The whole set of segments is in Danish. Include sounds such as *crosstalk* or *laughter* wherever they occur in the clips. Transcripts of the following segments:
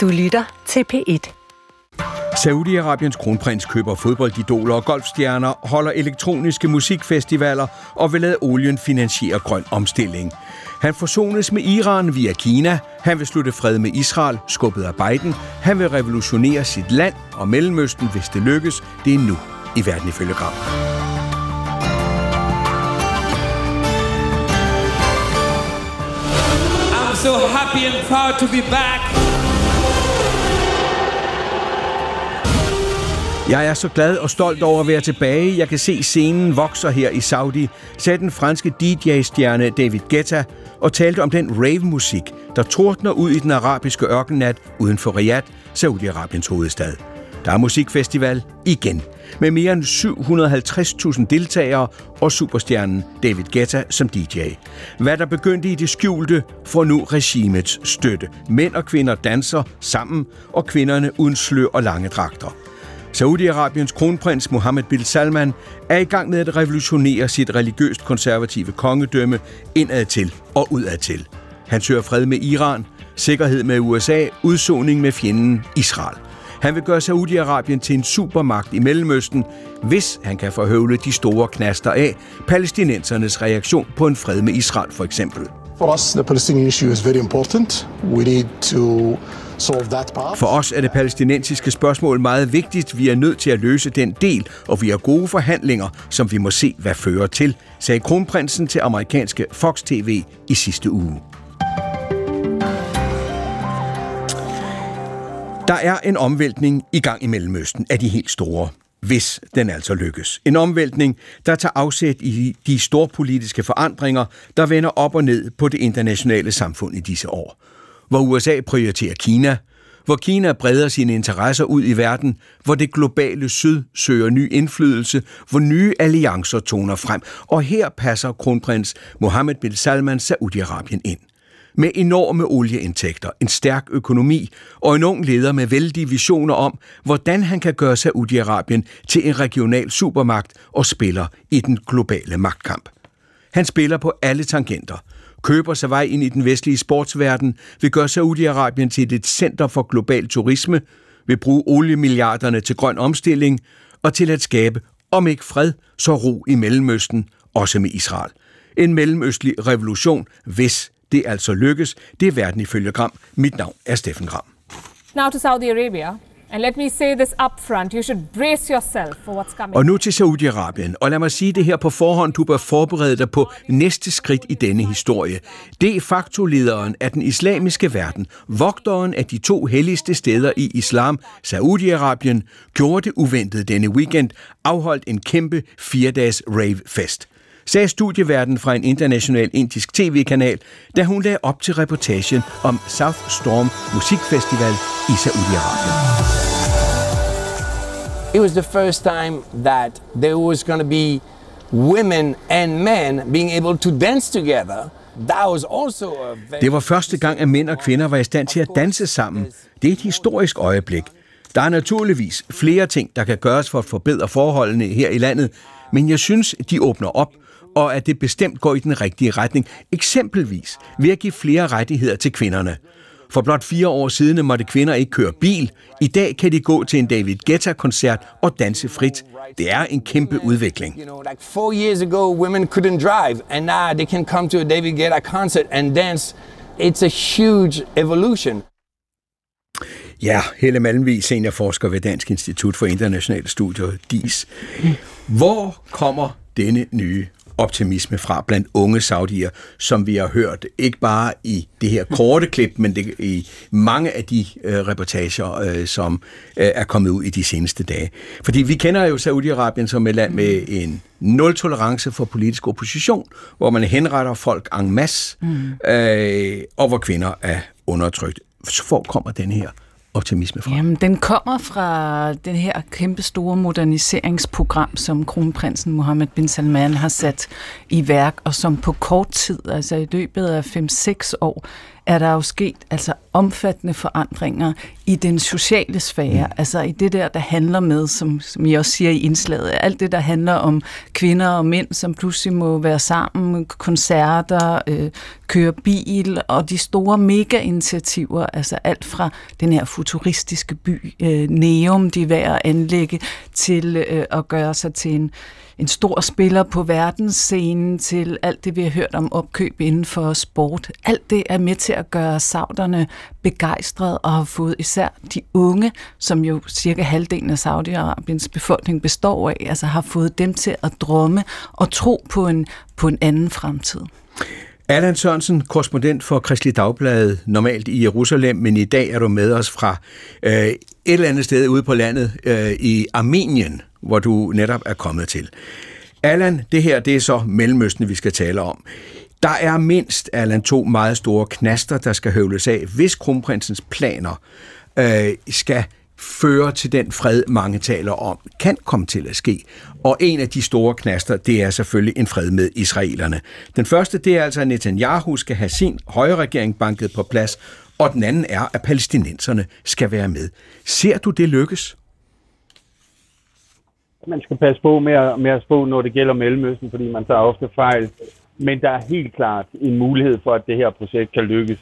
Du lytter til P1. Saudi-Arabiens kronprins køber fodboldidoler og golfstjerner, holder elektroniske musikfestivaler og vil lade olien finansiere grøn omstilling. Han forsones med Iran via Kina, han vil slutte fred med Israel, skubbet af Biden, han vil revolutionere sit land og Mellemøsten, hvis det lykkes. Det er nu i Verden ifølge Gram. I'm so happy and proud to be back. Jeg er så glad og stolt over at være tilbage. Jeg kan se scenen vokser her i Saudi, sagde den franske DJ-stjerne David Guetta og talte om den rave-musik, der tordner ud i den arabiske ørkennat uden for Riyadh, Saudi-Arabiens hovedstad. Der er musikfestival igen, med mere end 750.000 deltagere og superstjernen David Guetta som DJ. Hvad der begyndte i det skjulte, får nu regimets støtte. Mænd og kvinder danser sammen, og kvinderne uden slør og lange dragter. Saudi-Arabiens kronprins Mohammed bin Salman er i gang med at revolutionere sit religiøst konservative kongedømme indad til og udad til. Han søger fred med Iran, sikkerhed med USA, udsoning med fjenden Israel. Han vil gøre Saudi-Arabien til en supermagt i Mellemøsten, hvis han kan forhøvle de store knaster af palæstinensernes reaktion på en fred med Israel for eksempel. For us, the Palestinian issue is very important. We need to. For os er det palæstinensiske spørgsmål meget vigtigt. Vi er nødt til at løse den del, og vi har gode forhandlinger, som vi må se, hvad fører til, sagde kronprinsen til amerikanske Fox TV i sidste uge. Der er en omvæltning i gang i Mellemøsten af de helt store, hvis den altså lykkes. En omvæltning, der tager afsæt i de storpolitiske forandringer, der vender op og ned på det internationale samfund i disse år. Hvor USA prioriterer Kina, hvor Kina breder sine interesser ud i verden, hvor det globale syd søger ny indflydelse, hvor nye alliancer toner frem. Og her passer kronprins Mohammed bin Salman Saudi-Arabien ind med enorme olieindtægter, en stærk økonomi og en ung leder med vældige visioner om, hvordan han kan gøre Saudi-Arabien til en regional supermagt og spiller i den globale magtkamp. Han spiller på alle tangenter, køber sig vej ind i den vestlige sportsverden, vil gøre Saudi-Arabien til et center for global turisme, vil bruge oliemilliarderne til grøn omstilling og til at skabe, om ikke fred, så ro i Mellemøsten, også med Israel. En mellemøstlig revolution, hvis det altså lykkes. Det er verden ifølge Gram. Mit navn er Steffen Gram. Now to Saudi Arabia. And let me say this up front, you should brace yourself for what's coming. Og nu til Saudi-Arabien. Og lad mig sige det her på forhånd, du bør forberede dig på næste skridt i denne historie. De facto-lederen af den islamiske verden, vogteren af de to helligste steder i islam, Saudi-Arabien, gjorde det uventet denne weekend, afholdt en kæmpe fire-dages rave-fest sagde studieverden fra en international indisk tv-kanal, da hun lagde op til reportagen om South Storm Musikfestival i Saudi-Arabien. It was the first time that there was going to be women and men being able to dance together. That was also a very Det var første gang, at mænd og kvinder var i stand til at danse sammen. Det er et historisk øjeblik. Der er naturligvis flere ting, der kan gøres for at forbedre forholdene her i landet, men jeg synes, de åbner op og at det bestemt går i den rigtige retning, eksempelvis ved at give flere rettigheder til kvinderne. For blot fire år siden måtte kvinder ikke køre bil. I dag kan de gå til en David Guetta-koncert og danse frit. Det er en kæmpe udvikling. You know, like four years ago, women couldn't drive, and now they can come to a David Guetta concert and dance. It's a huge evolution. Ja, Helle Malmvig, seniorforsker ved Dansk Institut for Internationale Studier, DIS. Hvor kommer denne nye optimisme fra blandt unge saudier, som vi har hørt, ikke bare i det her korte *laughs* klip, men det, i mange af de øh, reportager, øh, som øh, er kommet ud i de seneste dage. Fordi vi kender jo Saudi-Arabien som et land med en nul tolerance for politisk opposition, hvor man henretter folk en masse, mm. øh, og hvor kvinder er undertrykt. Så hvor kommer den her optimisme fra? Jamen, den kommer fra den her kæmpe store moderniseringsprogram, som kronprinsen Mohammed bin Salman har sat i værk, og som på kort tid, altså i løbet af 5-6 år, er der jo sket altså omfattende forandringer i den sociale sfære, mm. altså i det der, der handler med, som, som I også siger i indslaget, alt det, der handler om kvinder og mænd, som pludselig må være sammen, koncerter, øh, køre bil, og de store mega-initiativer, altså alt fra den her futuristiske by, øh, Neum, de er værd at anlægge, til øh, at gøre sig til en en stor spiller på verdensscenen til alt det, vi har hørt om opkøb inden for sport. Alt det er med til at gøre sauderne begejstrede og har fået især de unge, som jo cirka halvdelen af Saudi-Arabiens befolkning består af, altså har fået dem til at drømme og tro på en, på en anden fremtid. Allan Sørensen, korrespondent for Kristelig Dagblad, normalt i Jerusalem, men i dag er du med os fra øh, et eller andet sted ude på landet øh, i Armenien hvor du netop er kommet til. Allan, det her det er så Mellemøsten, vi skal tale om. Der er mindst, Allan, to meget store knaster, der skal høvles af, hvis kronprinsens planer øh, skal fører til den fred, mange taler om, kan komme til at ske. Og en af de store knaster, det er selvfølgelig en fred med israelerne. Den første, det er altså, at Netanyahu skal have sin højre regering banket på plads, og den anden er, at palæstinenserne skal være med. Ser du det lykkes? man skal passe på med at, med at spå, når det gælder Mellemøsten, fordi man tager ofte fejl. Men der er helt klart en mulighed for, at det her projekt kan lykkes.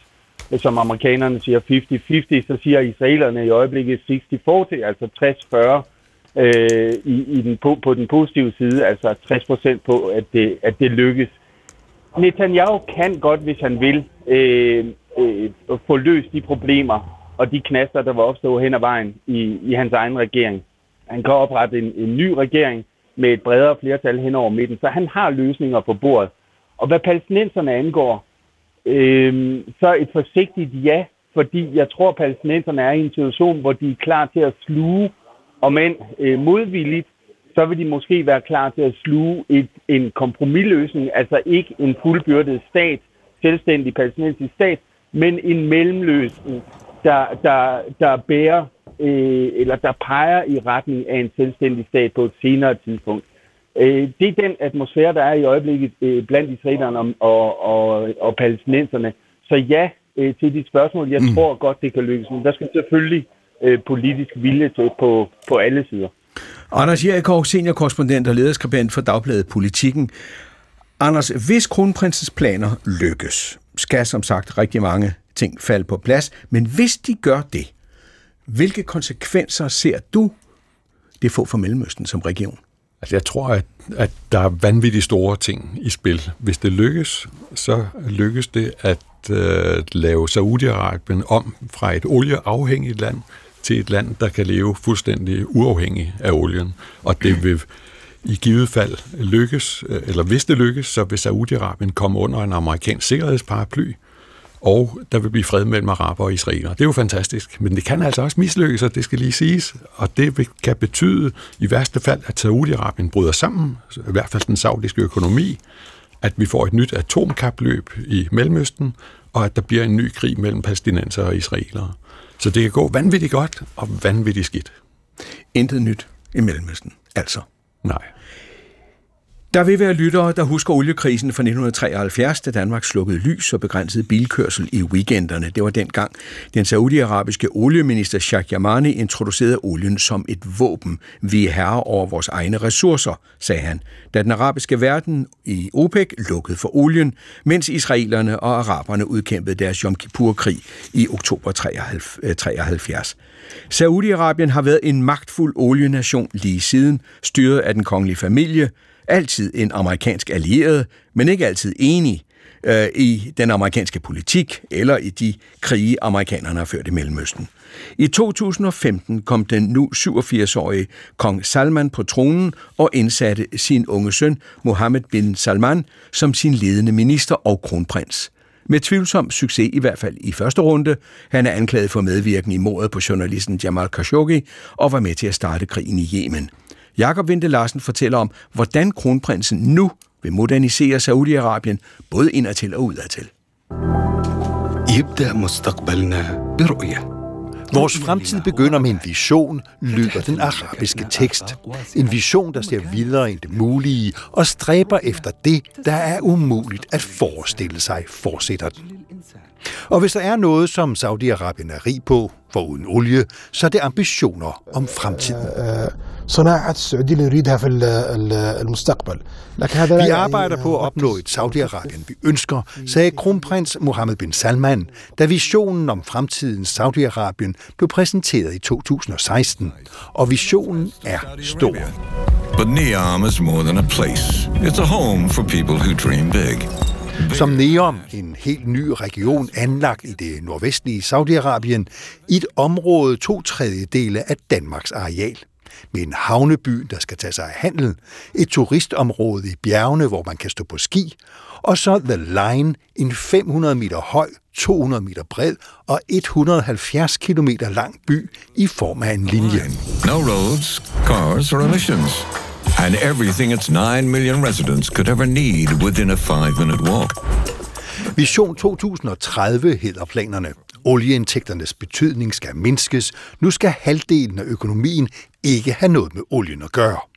Som amerikanerne siger 50-50, så siger israelerne i øjeblikket 60-40, altså 60-40 øh, i, i den, på, på den positive side, altså 60 procent på, at det, at det lykkes. Netanyahu kan godt, hvis han vil, øh, øh, få løst de problemer og de knaster, der var opstået hen ad vejen i, i hans egen regering. Han kan oprette en, en ny regering med et bredere flertal hen over midten. Så han har løsninger på bordet. Og hvad palæstinenserne angår, øh, så et forsigtigt ja, fordi jeg tror, at palæstinenserne er i en situation, hvor de er klar til at sluge, og men øh, modvilligt, så vil de måske være klar til at sluge et, en kompromisløsning, altså ikke en fuldbyrdet stat, selvstændig palæstinensisk stat, men en mellemløsning, der, der, der bærer øh, eller der peger i retning af en selvstændig stat på et senere tidspunkt. Øh, det er den atmosfære, der er i øjeblikket øh, blandt israelerne og, og, og, og palæstinenserne. Så ja, øh, til dit spørgsmål, jeg mm. tror godt, det kan lykkes, men der skal selvfølgelig øh, politisk vilje til på, på alle sider. Anders Jerikov, seniorkorrespondent og lederskribent for Dagbladet Politikken. Anders, hvis kronprinsens planer lykkes, skal som sagt rigtig mange ting falde på plads, men hvis de gør det, hvilke konsekvenser ser du det får for Mellemøsten som region? Altså jeg tror, at, at der er vanvittigt store ting i spil. Hvis det lykkes, så lykkes det at øh, lave Saudi-Arabien om fra et olieafhængigt land til et land, der kan leve fuldstændig uafhængig af olien. Og det vil i givet fald lykkes, øh, eller hvis det lykkes, så vil Saudi-Arabien komme under en amerikansk sikkerhedsparaply, og der vil blive fred mellem araber og israeler. Det er jo fantastisk, men det kan altså også mislykkes, og det skal lige siges, og det kan betyde i værste fald, at Saudi-Arabien bryder sammen, i hvert fald den saudiske økonomi, at vi får et nyt atomkapløb i Mellemøsten, og at der bliver en ny krig mellem palæstinenser og israelere. Så det kan gå vanvittigt godt og vanvittigt skidt. Intet nyt i Mellemøsten, altså. Nej. Der vil være lyttere, der husker oliekrisen fra 1973, da Danmark slukkede lys og begrænsede bilkørsel i weekenderne. Det var dengang den saudiarabiske olieminister Sheikh Yamani introducerede olien som et våben. Vi er herre over vores egne ressourcer, sagde han, da den arabiske verden i OPEC lukkede for olien, mens israelerne og araberne udkæmpede deres Yom Kippur-krig i oktober 73. Saudi-Arabien har været en magtfuld olienation lige siden, styret af den kongelige familie, altid en amerikansk allieret, men ikke altid enig øh, i den amerikanske politik eller i de krige, amerikanerne har ført i Mellemøsten. I 2015 kom den nu 87-årige kong Salman på tronen og indsatte sin unge søn Mohammed bin Salman som sin ledende minister og kronprins. Med tvivlsom succes i hvert fald i første runde. Han er anklaget for medvirken i mordet på journalisten Jamal Khashoggi og var med til at starte krigen i Yemen. Jakob Vente Larsen fortæller om, hvordan kronprinsen nu vil modernisere Saudi-Arabien, både indadtil og udadtil. Vores fremtid begynder med en vision, lyder den arabiske tekst. En vision, der ser videre end det mulige og stræber efter det, der er umuligt at forestille sig, fortsætter den. Og hvis der er noget, som Saudi-Arabien er rig på, for uden olie, så er det ambitioner om fremtiden. صناعة السعودية اللي نريدها في المستقبل لكن هذا Vi arbejder på at opnå et Saudi-Arabien, vi ønsker, sagde kronprins Mohammed bin Salman, da visionen om fremtidens Saudi-Arabien blev præsenteret i 2016. Og visionen er stor. But Neom is more than a place. It's a home for people who dream big. Som Neom, en helt ny region anlagt i det nordvestlige Saudi-Arabien, i et område to tredjedele af Danmarks areal med en havneby, der skal tage sig af handel, et turistområde i bjergene, hvor man kan stå på ski, og så The Line, en 500 meter høj, 200 meter bred og 170 km lang by i form af en linje. No roads, cars or emissions. And everything its 9 million residents could ever need within a five-minute walk. Vision 2030 hedder planerne. Olieindtægternes betydning skal mindskes. Nu skal halvdelen af økonomien ikke have noget med olien at gøre.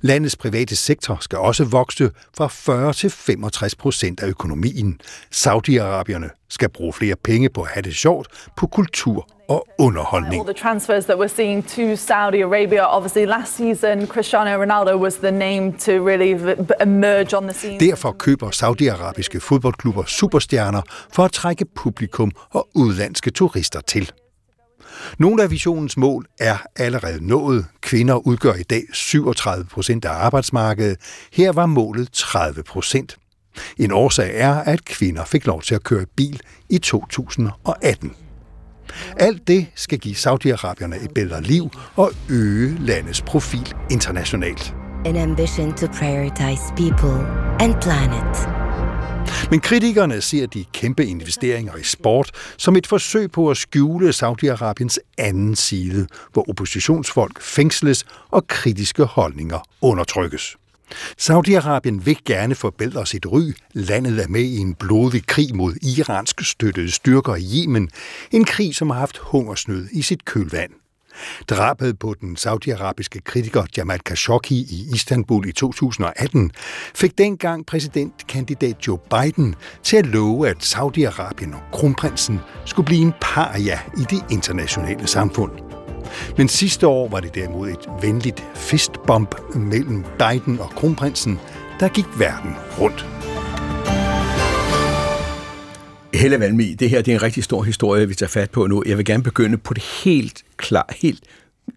Landets private sektor skal også vokse fra 40 til 65 procent af økonomien. Saudi-Arabierne skal bruge flere penge på at have det sjovt, på kultur og underholdning. All the transfers that we're seeing to Saudi Arabia, obviously last season Cristiano Ronaldo was the name to really emerge on the scene. Derfor køber saudiarabiske fodboldklubber superstjerner for at trække publikum og udlandske turister til. Nogle af visionens mål er allerede nået. Kvinder udgør i dag 37 procent af arbejdsmarkedet. Her var målet 30 procent. En årsag er, at kvinder fik lov til at køre bil i 2018. Alt det skal give Saudi-Arabierne et bedre liv og øge landets profil internationalt. An ambition to prioritize people and planet. Men kritikerne ser de kæmpe investeringer i sport som et forsøg på at skjule Saudi-Arabiens anden side, hvor oppositionsfolk fængsles og kritiske holdninger undertrykkes. Saudi-Arabien vil gerne forbedre sit ry. Landet er med i en blodig krig mod iransk støttede styrker i Yemen. En krig, som har haft hungersnød i sit kølvand. Drabet på den saudiarabiske kritiker Jamal Khashoggi i Istanbul i 2018 fik dengang præsidentkandidat Joe Biden til at love, at Saudi-Arabien og kronprinsen skulle blive en paria i det internationale samfund. Men sidste år var det derimod et venligt fistbump mellem Biden og kronprinsen, der gik verden rundt. Helle Valmi, det her det er en rigtig stor historie, vi tager fat på nu. Jeg vil gerne begynde på det helt klar, helt,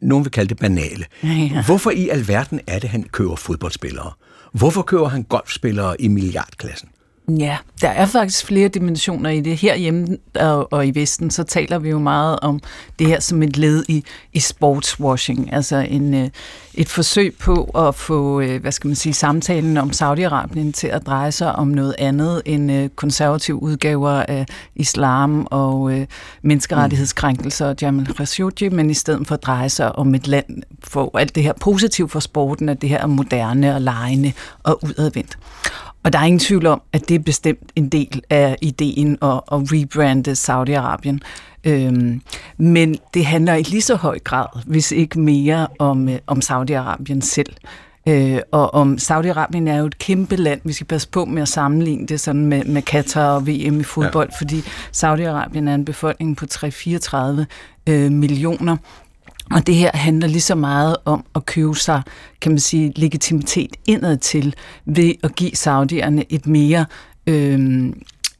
nogen vil kalde det banale. Ja, ja. Hvorfor i alverden er det, han køber fodboldspillere? Hvorfor køber han golfspillere i milliardklassen? Ja, der er faktisk flere dimensioner i det. Herhjemme og, og i Vesten, så taler vi jo meget om det her som et led i, i sportswashing. Altså en, øh, et forsøg på at få, øh, hvad skal man sige, samtalen om Saudi-Arabien til at dreje sig om noget andet end konservative udgaver af islam og øh, menneskerettighedskrænkelser og Jamal Khashoggi, men i stedet for at dreje sig om et land, for alt det her positivt for sporten, at det her er moderne og lejende og udadvendt. Og der er ingen tvivl om, at det er bestemt en del af ideen at, at rebrande Saudi-Arabien. Øhm, men det handler i lige så høj grad, hvis ikke mere, om, øh, om Saudi-Arabien selv. Øh, og om Saudi-Arabien er jo et kæmpe land. Vi skal passe på med at sammenligne det sådan med, med Katar og VM i fodbold, ja. fordi Saudi-Arabien er en befolkning på 3-34 øh, millioner. Og det her handler lige så meget om at købe sig, kan man sige, legitimitet indad til ved at give saudierne et mere øh,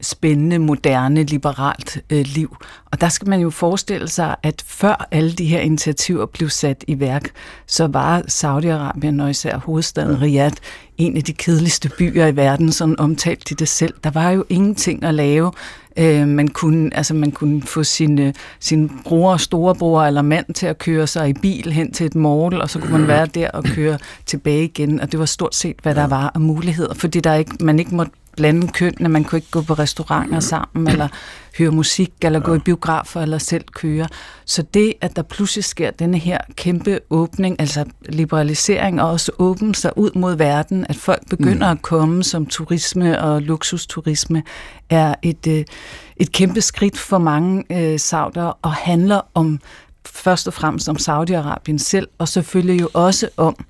spændende, moderne, liberalt øh, liv. Og der skal man jo forestille sig, at før alle de her initiativer blev sat i værk, så var Saudi-Arabien og især hovedstaden Riyadh en af de kedeligste byer i verden, sådan omtalt de det selv. Der var jo ingenting at lave. Øh, man, kunne, altså man kunne få sin, sin bror, storebror eller mand til at køre sig i bil hen til et mål, og så kunne man være der og køre tilbage igen. Og det var stort set, hvad der var af muligheder, fordi der ikke, man ikke måtte blande kønnene. Man kunne ikke gå på restauranter sammen, eller høre musik, eller gå i biografer, eller selv køre. Så det, at der pludselig sker denne her kæmpe åbning, altså liberalisering, og også åbne sig ud mod verden, at folk begynder mm. at komme som turisme og luksusturisme, er et, øh, et kæmpe skridt for mange øh, sauder, og handler om først og fremmest om Saudi-Arabien selv, og selvfølgelig jo også om,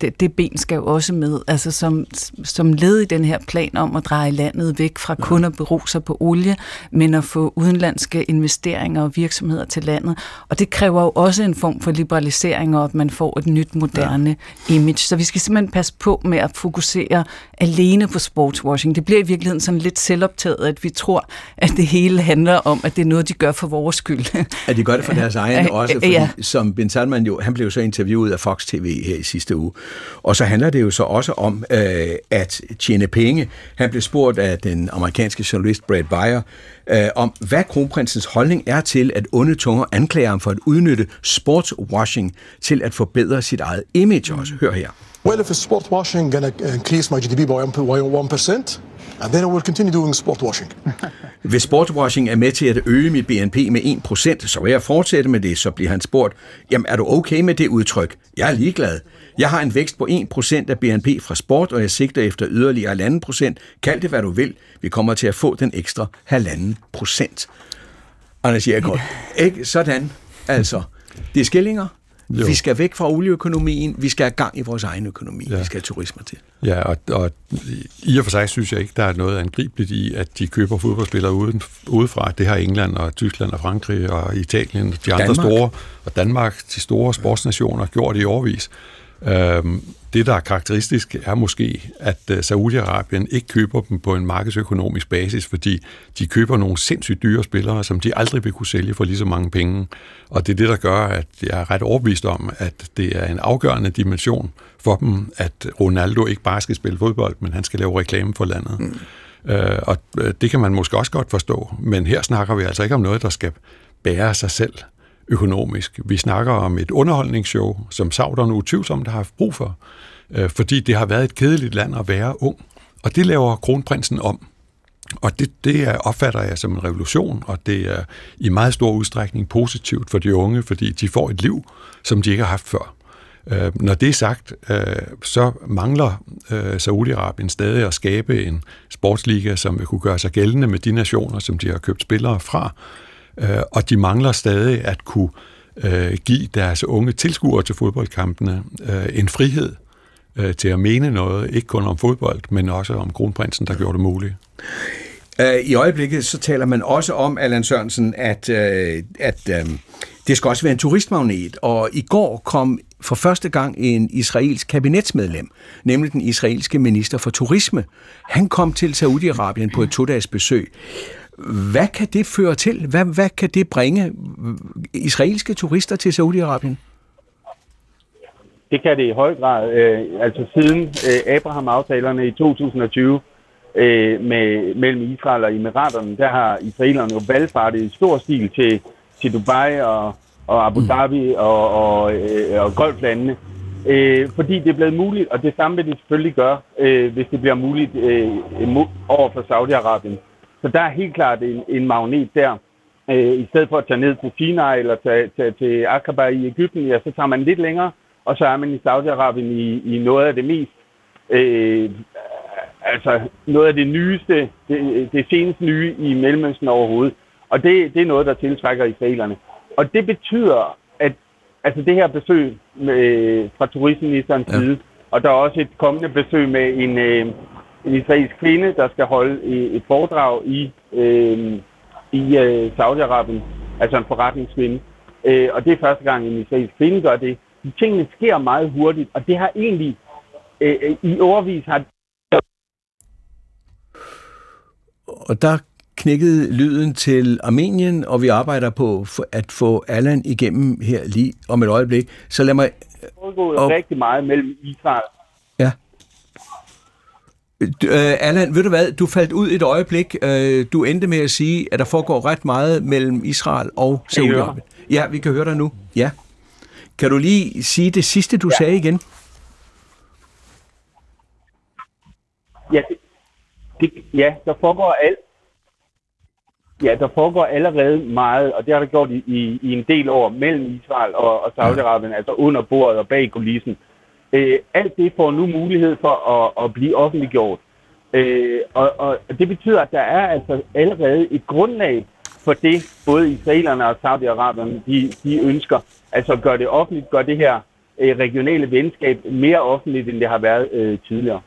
det, det ben skal jo også med, altså som, som led i den her plan om at dreje landet væk fra kun at bero sig på olie, men at få udenlandske investeringer og virksomheder til landet. Og det kræver jo også en form for liberalisering, og at man får et nyt, moderne ja. image. Så vi skal simpelthen passe på med at fokusere alene på sportswashing. Det bliver i virkeligheden sådan lidt selvoptaget, at vi tror, at det hele handler om, at det er noget, de gør for vores skyld. At de gør det for *laughs* deres egen også, fordi, ja. som Ben Salman jo, han blev så interviewet af Fox TV her i sidste uge. Og så handler det jo så også om øh, at tjene penge. Han blev spurgt af den amerikanske journalist Brad Beyer, øh, om hvad kronprinsens holdning er til, at onde tunger anklager ham for at udnytte sportswashing til at forbedre sit eget image også. Hør her. Well, if sport washing going increase my GDP by 1%, and then I will continue doing sport washing. *laughs* Hvis sportswashing er med til at øge mit BNP med 1%, så vil jeg fortsætte med det, så bliver han spurgt, jamen er du okay med det udtryk? Jeg er ligeglad. Jeg har en vækst på 1% af BNP fra sport, og jeg sigter efter yderligere 1,5%. Kald det, hvad du vil. Vi kommer til at få den ekstra 1,5%. Anders Jerkort, *laughs* ikke sådan, altså, det er skillinger, jo. Vi skal væk fra olieøkonomien, vi skal have gang i vores egen økonomi, ja. vi skal have turisme til. Ja, og, og i og for sig synes jeg ikke, der er noget angribeligt i, at de køber fodboldspillere uden, udefra. Det har England og Tyskland og Frankrig og Italien, de andre Danmark. store, og Danmark, de store sportsnationer, gjort i årvis. Øhm, det, der er karakteristisk, er måske, at øh, Saudi-Arabien ikke køber dem på en markedsøkonomisk basis, fordi de køber nogle sindssygt dyre spillere, som de aldrig vil kunne sælge for lige så mange penge. Og det er det, der gør, at jeg er ret overbevist om, at det er en afgørende dimension for dem, at Ronaldo ikke bare skal spille fodbold, men han skal lave reklame for landet. Mm. Øh, og øh, det kan man måske også godt forstå, men her snakker vi altså ikke om noget, der skal bære sig selv økonomisk. Vi snakker om et underholdningsshow, som sauderne utvivlsomt har haft brug for, øh, fordi det har været et kedeligt land at være ung. Og det laver kronprinsen om. Og det, det opfatter jeg som en revolution, og det er i meget stor udstrækning positivt for de unge, fordi de får et liv, som de ikke har haft før. Øh, når det er sagt, øh, så mangler øh, Saudi-Arabien stadig at skabe en sportsliga, som vil kunne gøre sig gældende med de nationer, som de har købt spillere fra, øh, og de mangler stadig at kunne øh, give deres unge tilskuere til fodboldkampene øh, en frihed øh, til at mene noget, ikke kun om fodbold, men også om kronprinsen, der gjorde det muligt. Øh, I øjeblikket så taler man også om, Allan Sørensen, at, øh, at øh, det skal også være en turistmagnet, og i går kom for første gang en israelsk kabinetsmedlem, nemlig den israelske minister for turisme. Han kom til Saudi-Arabien på et to-dages besøg. Hvad kan det føre til? Hvad, hvad kan det bringe israelske turister til Saudi-Arabien? Det kan det i høj grad. Øh, altså siden øh, Abraham-aftalerne i 2020 øh, med, mellem Israel og Emiraterne, der har israelerne jo valgfartet i stor stil til, til Dubai og, og Abu. Dhabi mm. og, og, øh, og golflandene. Øh, fordi det er blevet muligt, og det samme vil det selvfølgelig gøre, øh, hvis det bliver muligt øh, over for Saudi-Arabien. Så der er helt klart en, en magnet der. Øh, I stedet for at tage ned til Sinai eller tage, tage til Aqaba i Ægypten, ja, så tager man lidt længere, og så er man i Saudi-Arabien i, i noget af det mest, øh, altså noget af det nyeste, det, det seneste nye i Mellemøsten overhovedet. Og det, det er noget, der tiltrækker israelerne. Og det betyder, at altså det her besøg med, fra turistministerens ja. side, og der er også et kommende besøg med en, øh, en israelsk kvinde, der skal holde et foredrag i, øh, i øh, Saudi-Arabien, altså en forretningskvinde. Øh, og det er første gang, en israelsk kvinde gør det. De tingene sker meget hurtigt, og det har egentlig øh, øh i overvis har og der knækkede lyden til Armenien, og vi arbejder på at få Allan igennem her lige om et øjeblik. Så lad mig... Det er rigtig meget mellem Israel Uh, Allan, ved du hvad, du faldt ud et øjeblik. Uh, du endte med at sige, at der foregår ret meget mellem Israel og Saudi-Arabien. Ja, vi kan høre dig nu. Ja. Kan du lige sige det sidste, du ja. sagde igen? Ja, det, det, ja, der foregår alt. Ja, der foregår allerede meget, og det har der gjort i, i, i en del år mellem Israel og, og Saudi-Arabien, ja. altså under bordet og bag kulissen. Øh, alt det får nu mulighed for at, at blive offentliggjort. Øh, og, og det betyder, at der er altså allerede et grundlag for det, både israelerne og Saudi-Arabien, de, de ønsker. Altså at gøre det offentligt, gøre det her øh, regionale venskab mere offentligt, end det har været øh, tidligere.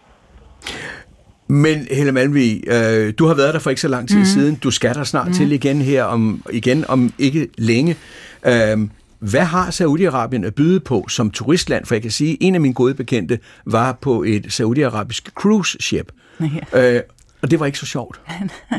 Men Helle Malmvig, øh, du har været der for ikke så lang tid mm. siden. Du skal der snart mm. til igen her om igen om ikke længe. Øh, hvad har Saudi-Arabien at byde på som turistland? For jeg kan sige, at en af mine gode bekendte var på et saudiarabisk cruise ship. Ja. Øh, og det var ikke så sjovt.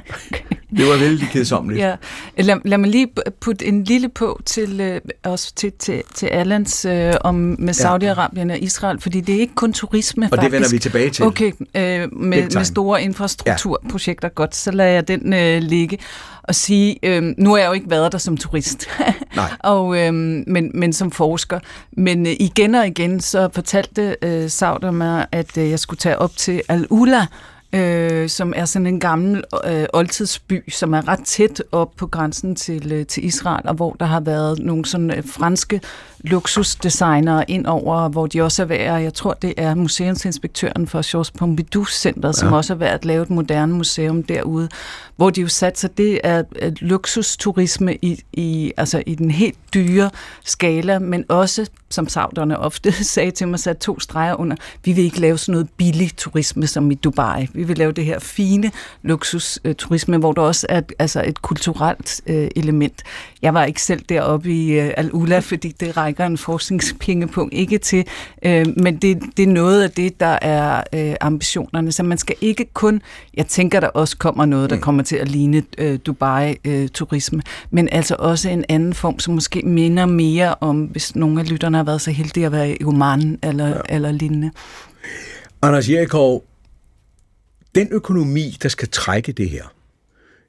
*laughs* det var vældig kedsommeligt. Ja. Lad, lad mig lige putte en lille på til, øh, også til, til, til Allans øh, om med Saudi-Arabien og Israel, fordi det er ikke kun turisme, Og faktisk. det vender vi tilbage til. Okay, øh, med, med store infrastrukturprojekter. Ja. Godt, så lader jeg den øh, ligge og sige, øh, nu har jeg jo ikke været der som turist, *laughs* Nej. *laughs* og, øh, men, men som forsker. Men øh, igen og igen, så fortalte øh, Sauder mig, at øh, jeg skulle tage op til Al-Ula, øh, som er sådan en gammel øh, oldtidsby, som er ret tæt op på grænsen til, øh, til Israel, og hvor der har været nogle sådan øh, franske luksusdesignere ind over, hvor de også er ved jeg tror det er museumsinspektøren for Georges Pompidou Center, som Ja. også er ved at lave et moderne museum derude, hvor de jo sat sig, det er luksusturisme i, i, altså i den helt dyre skala, men også, som sauderne ofte *laughs* sagde til mig, sat to streger under, vi vil ikke lave sådan noget billig turisme som i Dubai. Vi vil lave det her fine luksusturisme, hvor der også er altså et kulturelt øh, element. Jeg var ikke selv deroppe i øh, Al-Ula, fordi det rækker en forskningspengepunkt ikke til, øh, men det, det er noget af det, der er øh, ambitionerne. Så man skal ikke kun, jeg tænker, der også kommer noget, der kommer til at ligne øh, Dubai-turisme, men altså også en anden form, som måske minder mere om, hvis nogle af lytterne har været så heldige at være i Oman eller, ja. eller lignende. Anders Jerikov, den økonomi, der skal trække det her,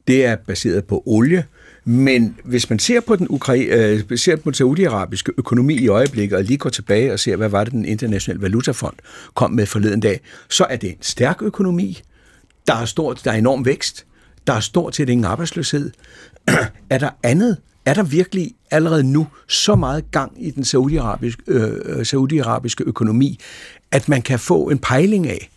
det er baseret på olie, men hvis man ser på den, Ukra- øh, ser på den saudiarabiske økonomi i øjeblikket, og lige går tilbage og ser, hvad var det, den internationale valutafond kom med forleden dag, så er det en stærk økonomi. Der er, stort, der er enorm vækst. Der er stort set ingen arbejdsløshed. *clears throat* er der andet? Er der virkelig allerede nu så meget gang i den saudiarabiske, øh, øh, saudiarabiske økonomi, at man kan få en pejling af,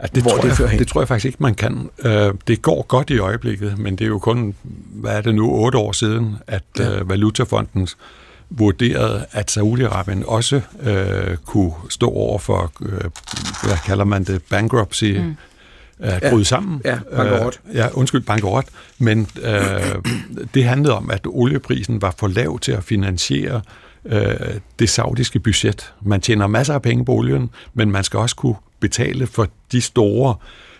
at det, hvor tror det fører jeg, hen? det tror jeg faktisk ikke, man kan. Øh, det går godt i øjeblikket, men det er jo kun, hvad er det nu, otte år siden, at ja. øh, Valutafonden vurderede, at Saudi-Arabien også øh, kunne stå over for, øh, hvad kalder man det, bankruptcy, mm. at Ja. bryde sammen. Ja, bankerot. Øh, ja, undskyld, bankerot. Men øh, det handlede om, at olieprisen var for lav til at finansiere øh, det saudiske budget. Man tjener masser af penge på olien, men man skal også kunne betale for de store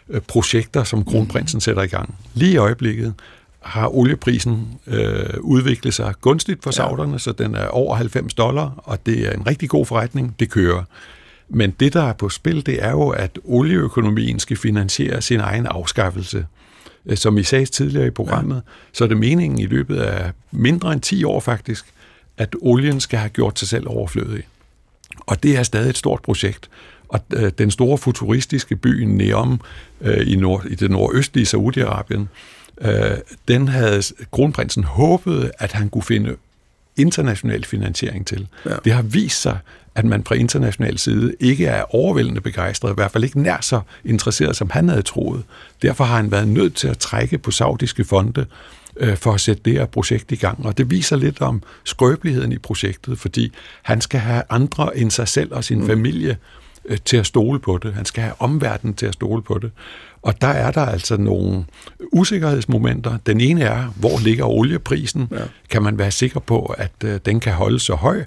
øh, projekter, som kronprinsen sætter i gang. Lige i øjeblikket har olieprisen øh, udviklet sig gunstigt for sauderne, så den er over 90 dollar, og det er en rigtig god forretning. Det kører. Men det, der er på spil, det er jo, at olieøkonomien skal finansiere sin egen afskaffelse. Øh, Som I sagde tidligere i programmet, ja. så er det meningen i løbet af mindre end 10 år faktisk, at olien skal have gjort sig selv overflødig. Og det er stadig et stort projekt. Og øh, den store futuristiske by Neom øh, i, nord, i det nordøstlige Saudi-Arabien, øh, den havde kronprinsen håbet, at han kunne finde international finansiering til. Ja. Det har vist sig, at man fra international side ikke er overvældende begejstret, i hvert fald ikke nær så interesseret, som han havde troet. Derfor har han været nødt til at trække på saudiske fonde øh, for at sætte det her projekt i gang. Og det viser lidt om skrøbeligheden i projektet, fordi han skal have andre end sig selv og sin mm. familie øh, til at stole på det. Han skal have omverdenen til at stole på det. Og der er der altså nogle usikkerhedsmomenter. Den ene er, hvor ligger olieprisen? Ja. Kan man være sikker på, at øh, den kan holde så høj?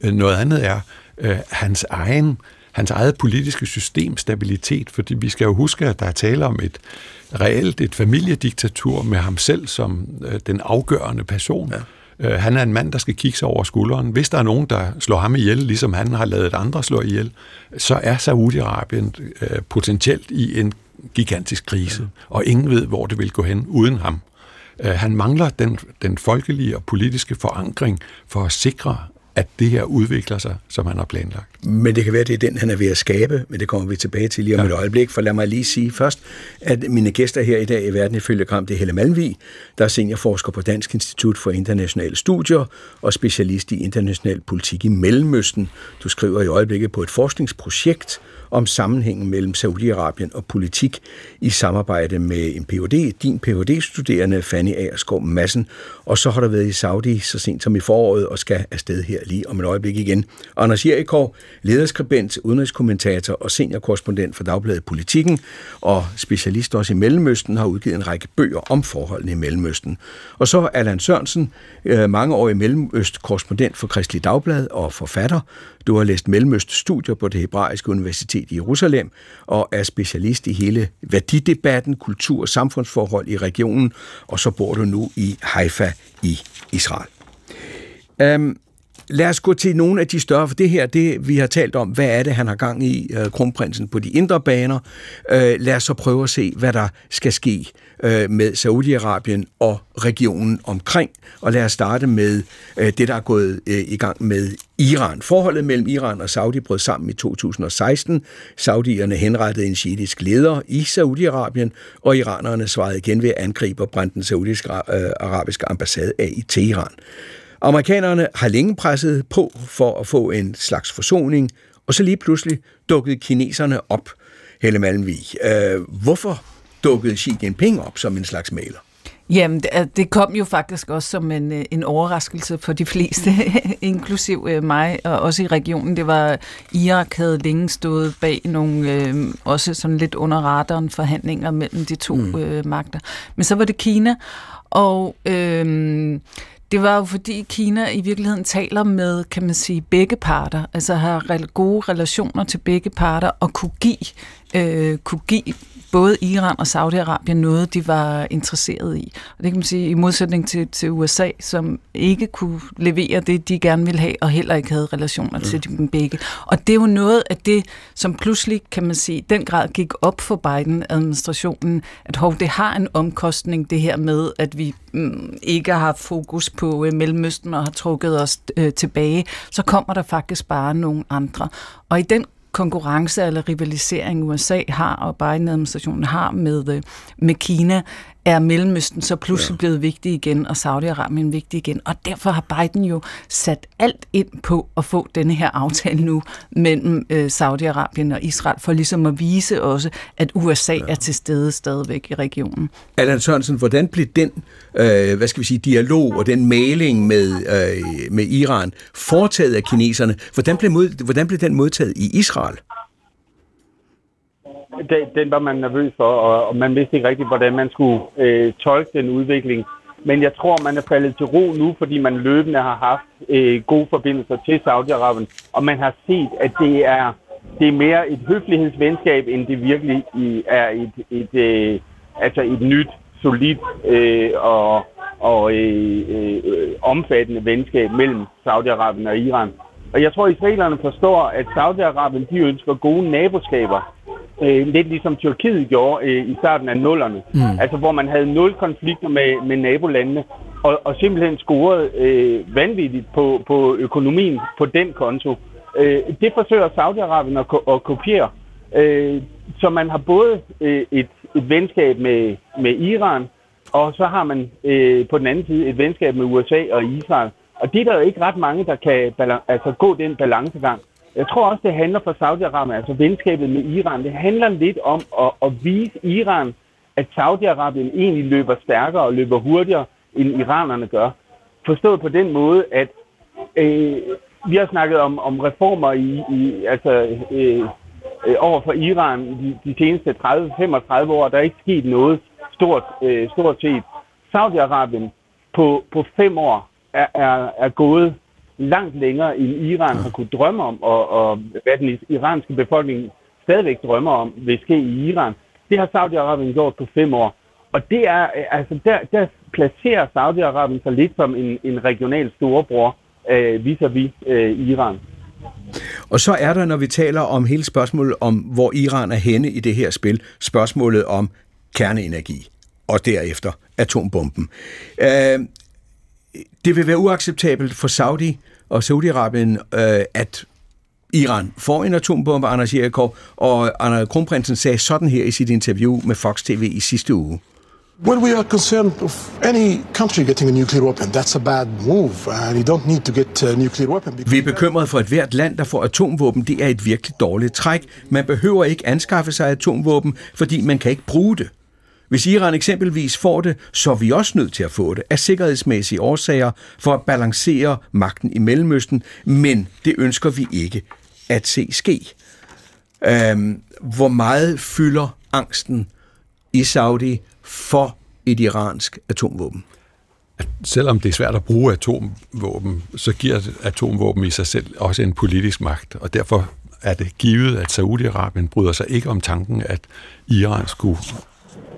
Øh, Noget andet er øh, hans egen hans eget politiske system stabilitet, fordi vi skal jo huske, at der er tale om et reelt et familiediktatur med ham selv som øh, den afgørende person. Ja. Øh, han er en mand, der skal kigge sig over skulderen. Hvis der er nogen, der slår ham ihjel, ligesom han har lavet andre slå ihjel, så er Saudi-Arabien øh, potentielt i en gigantisk krise, ja. og ingen ved, hvor det vil gå hen uden ham. Øh, han mangler den, den folkelige og politiske forankring for at sikre, at det her udvikler sig, som han har planlagt. Men det kan være, det er den, han er ved at skabe, men det kommer vi tilbage til lige om ja. et øjeblik. For lad mig lige sige først, at mine gæster her i dag i Verden ifølge Kram, det er Helle Malmvig, der er seniorforsker på Dansk Institut for Internationale Studier og specialist i international politik i Mellemøsten. Du skriver i øjeblikket på et forskningsprojekt om sammenhængen mellem Saudi-Arabien og politik i samarbejde med en Ph.D., din Ph.D.-studerende Fanny Aerskov Madsen, og så har der været i Saudi så sent som i foråret og skal afsted her lige om et øjeblik igen. Anders Jerikov, lederskribent, udenrigskommentator og seniorkorrespondent for Dagbladet Politikken og specialist også i Mellemøsten, har udgivet en række bøger om forholdene i Mellemøsten. Og så Allan Sørensen, øh, mangeårig Mellemøst-korrespondent for Kristelig Dagblad og forfatter. Du har læst Mellemøst-studier på det hebraiske universitet i Jerusalem og er specialist i hele værdidebatten, kultur og samfundsforhold i regionen, og så bor du nu i Haifa i Israel. Um, lad os gå til nogle af de større, for det her, det vi har talt om, hvad er det, han har gang i, øh, kronprinsen på de indre baner. Øh, lad os så prøve at se, hvad der skal ske øh, med Saudi-Arabien og regionen omkring. Og lad os starte med øh, det, der er gået øh, i gang med Iran. Forholdet mellem Iran og Saudi brød sammen i 2016. Saudierne henrettede en shiitisk leder i Saudi-Arabien, og iranerne svarede igen ved at angribe og brænde den saudisk-arabiske øh, ambassade af i Teheran. Amerikanerne har længe presset på for at få en slags forsoning, og så lige pludselig dukkede kineserne op, Helle Malmvig. Øh, hvorfor dukkede Xi Jinping op som en slags maler? Jamen, det kom jo faktisk også som en, øh, en overraskelse for de fleste, *laughs* inklusiv øh, mig, og også i regionen. Det var, Irak havde længe stået bag nogle, øh, også sådan lidt under radaren forhandlinger mellem de to mm. øh, magter. Men så var det Kina, og øh, det var jo fordi Kina i virkeligheden taler med, kan man sige, begge parter, altså har gode relationer til begge parter og kunne give, øh, kunne give både Iran og Saudi-Arabien noget, de var interesseret i. Og det kan man sige i modsætning til, til USA, som ikke kunne levere det, de gerne ville have, og heller ikke havde relationer mm. til dem begge. Og det er jo noget af det, som pludselig, kan man sige, den grad gik op for Biden-administrationen, at hov, det har en omkostning, det her med, at vi mm, ikke har fokus på øh, Mellemøsten og har trukket os øh, tilbage, så kommer der faktisk bare nogle andre. Og i den konkurrence eller rivalisering USA har og Biden-administrationen har med, øh, med Kina, er Mellemøsten så pludselig ja. blevet vigtig igen, og Saudi-Arabien vigtig igen. Og derfor har Biden jo sat alt ind på at få denne her aftale nu mellem øh, Saudi-Arabien og Israel, for ligesom at vise også, at USA ja. er til stede stadigvæk i regionen. Allan Sørensen, hvordan blev den øh, hvad skal vi sige, dialog og den maling med, øh, med Iran foretaget af kineserne? Hvordan blev, mod, hvordan blev den modtaget i Israel? Den, den var man nervøs for, og, og man vidste ikke rigtigt, hvordan man skulle øh, tolke den udvikling. Men jeg tror, man er faldet til ro nu, fordi man løbende har haft øh, gode forbindelser til Saudi-Arabien, og man har set, at det er, det er mere et høflighedsvenskab, end det virkelig er et, et, øh, altså et nyt, solidt øh, og, og øh, øh, omfattende venskab mellem Saudi-Arabien og Iran. Og jeg tror, at israelerne forstår, at Saudi-Arabien de ønsker gode naboskaber øh, lidt ligesom Tyrkiet gjorde øh, i starten af nullerne. Mm. Altså hvor man havde nul konflikter med, med nabolandene, og, og simpelthen scorede øh, vanvittigt på, på økonomien på den konto. Øh, det forsøger Saudi-Arabien at, at kopiere. Øh, så man har både øh, et, et venskab med, med Iran, og så har man øh, på den anden side et venskab med USA og Israel. Og det er der jo ikke ret mange, der kan altså, gå den balancegang. Jeg tror også, det handler for Saudi-Arabien, altså venskabet med Iran, det handler lidt om at, at vise Iran, at Saudi-Arabien egentlig løber stærkere og løber hurtigere, end iranerne gør. Forstået på den måde, at øh, vi har snakket om, om reformer i, i altså, øh, øh, over for Iran de, de seneste 30-35 år. Der er ikke sket noget stort, øh, stort set. Saudi-Arabien på, på fem år er, er, er gået langt længere, end Iran har kunne drømme om, og, og hvad den iranske befolkning stadigvæk drømmer om, vil ske i Iran. Det har Saudi-Arabien gjort på fem år. Og det er, altså der, der placerer Saudi-Arabien sig lidt som en, en regional storebror øh, vis-à-vis øh, Iran. Og så er der, når vi taler om hele spørgsmålet om, hvor Iran er henne i det her spil, spørgsmålet om kerneenergi og derefter atombomben. Øh, det vil være uacceptabelt for Saudi og Saudi-Arabien, øh, at Iran får en atombombe, Anders Jerikov, og Anders Kronprinsen sagde sådan her i sit interview med Fox TV i sidste uge. When we are concerned of any country getting a nuclear weapon, that's a bad move, and you don't need to get a nuclear weapon. because- Vi er bekymret for, at hvert land, der får atomvåben, det er et virkelig dårligt træk. Man behøver ikke anskaffe sig atomvåben, fordi man kan ikke bruge det. Hvis Iran eksempelvis får det, så er vi også nødt til at få det af sikkerhedsmæssige årsager for at balancere magten i Mellemøsten, men det ønsker vi ikke at se ske. Øhm, hvor meget fylder angsten i Saudi for et iransk atomvåben? At selvom det er svært at bruge atomvåben, så giver atomvåben i sig selv også en politisk magt, og derfor er det givet, at Saudi-Arabien bryder sig ikke om tanken, at Iran skulle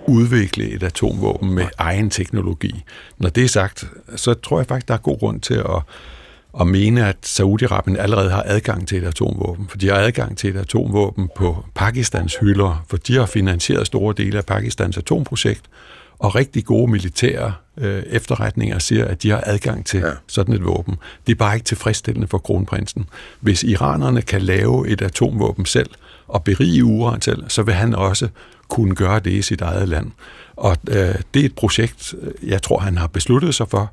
udvikle et atomvåben med egen teknologi. Når det er sagt, så tror jeg faktisk, der er god grund til at, at mene, at Saudi-Arabien allerede har adgang til et atomvåben, for de har adgang til et atomvåben på Pakistans hylder, for de har finansieret store dele af Pakistans atomprojekt, og rigtig gode militære øh, efterretninger siger, at de har adgang til ja. sådan et våben. Det er bare ikke tilfredsstillende for kronprinsen. Hvis iranerne kan lave et atomvåben selv og berige uran selv, så vil han også kunne gøre det i sit eget land. Og øh, det er et projekt, jeg tror, han har besluttet sig for.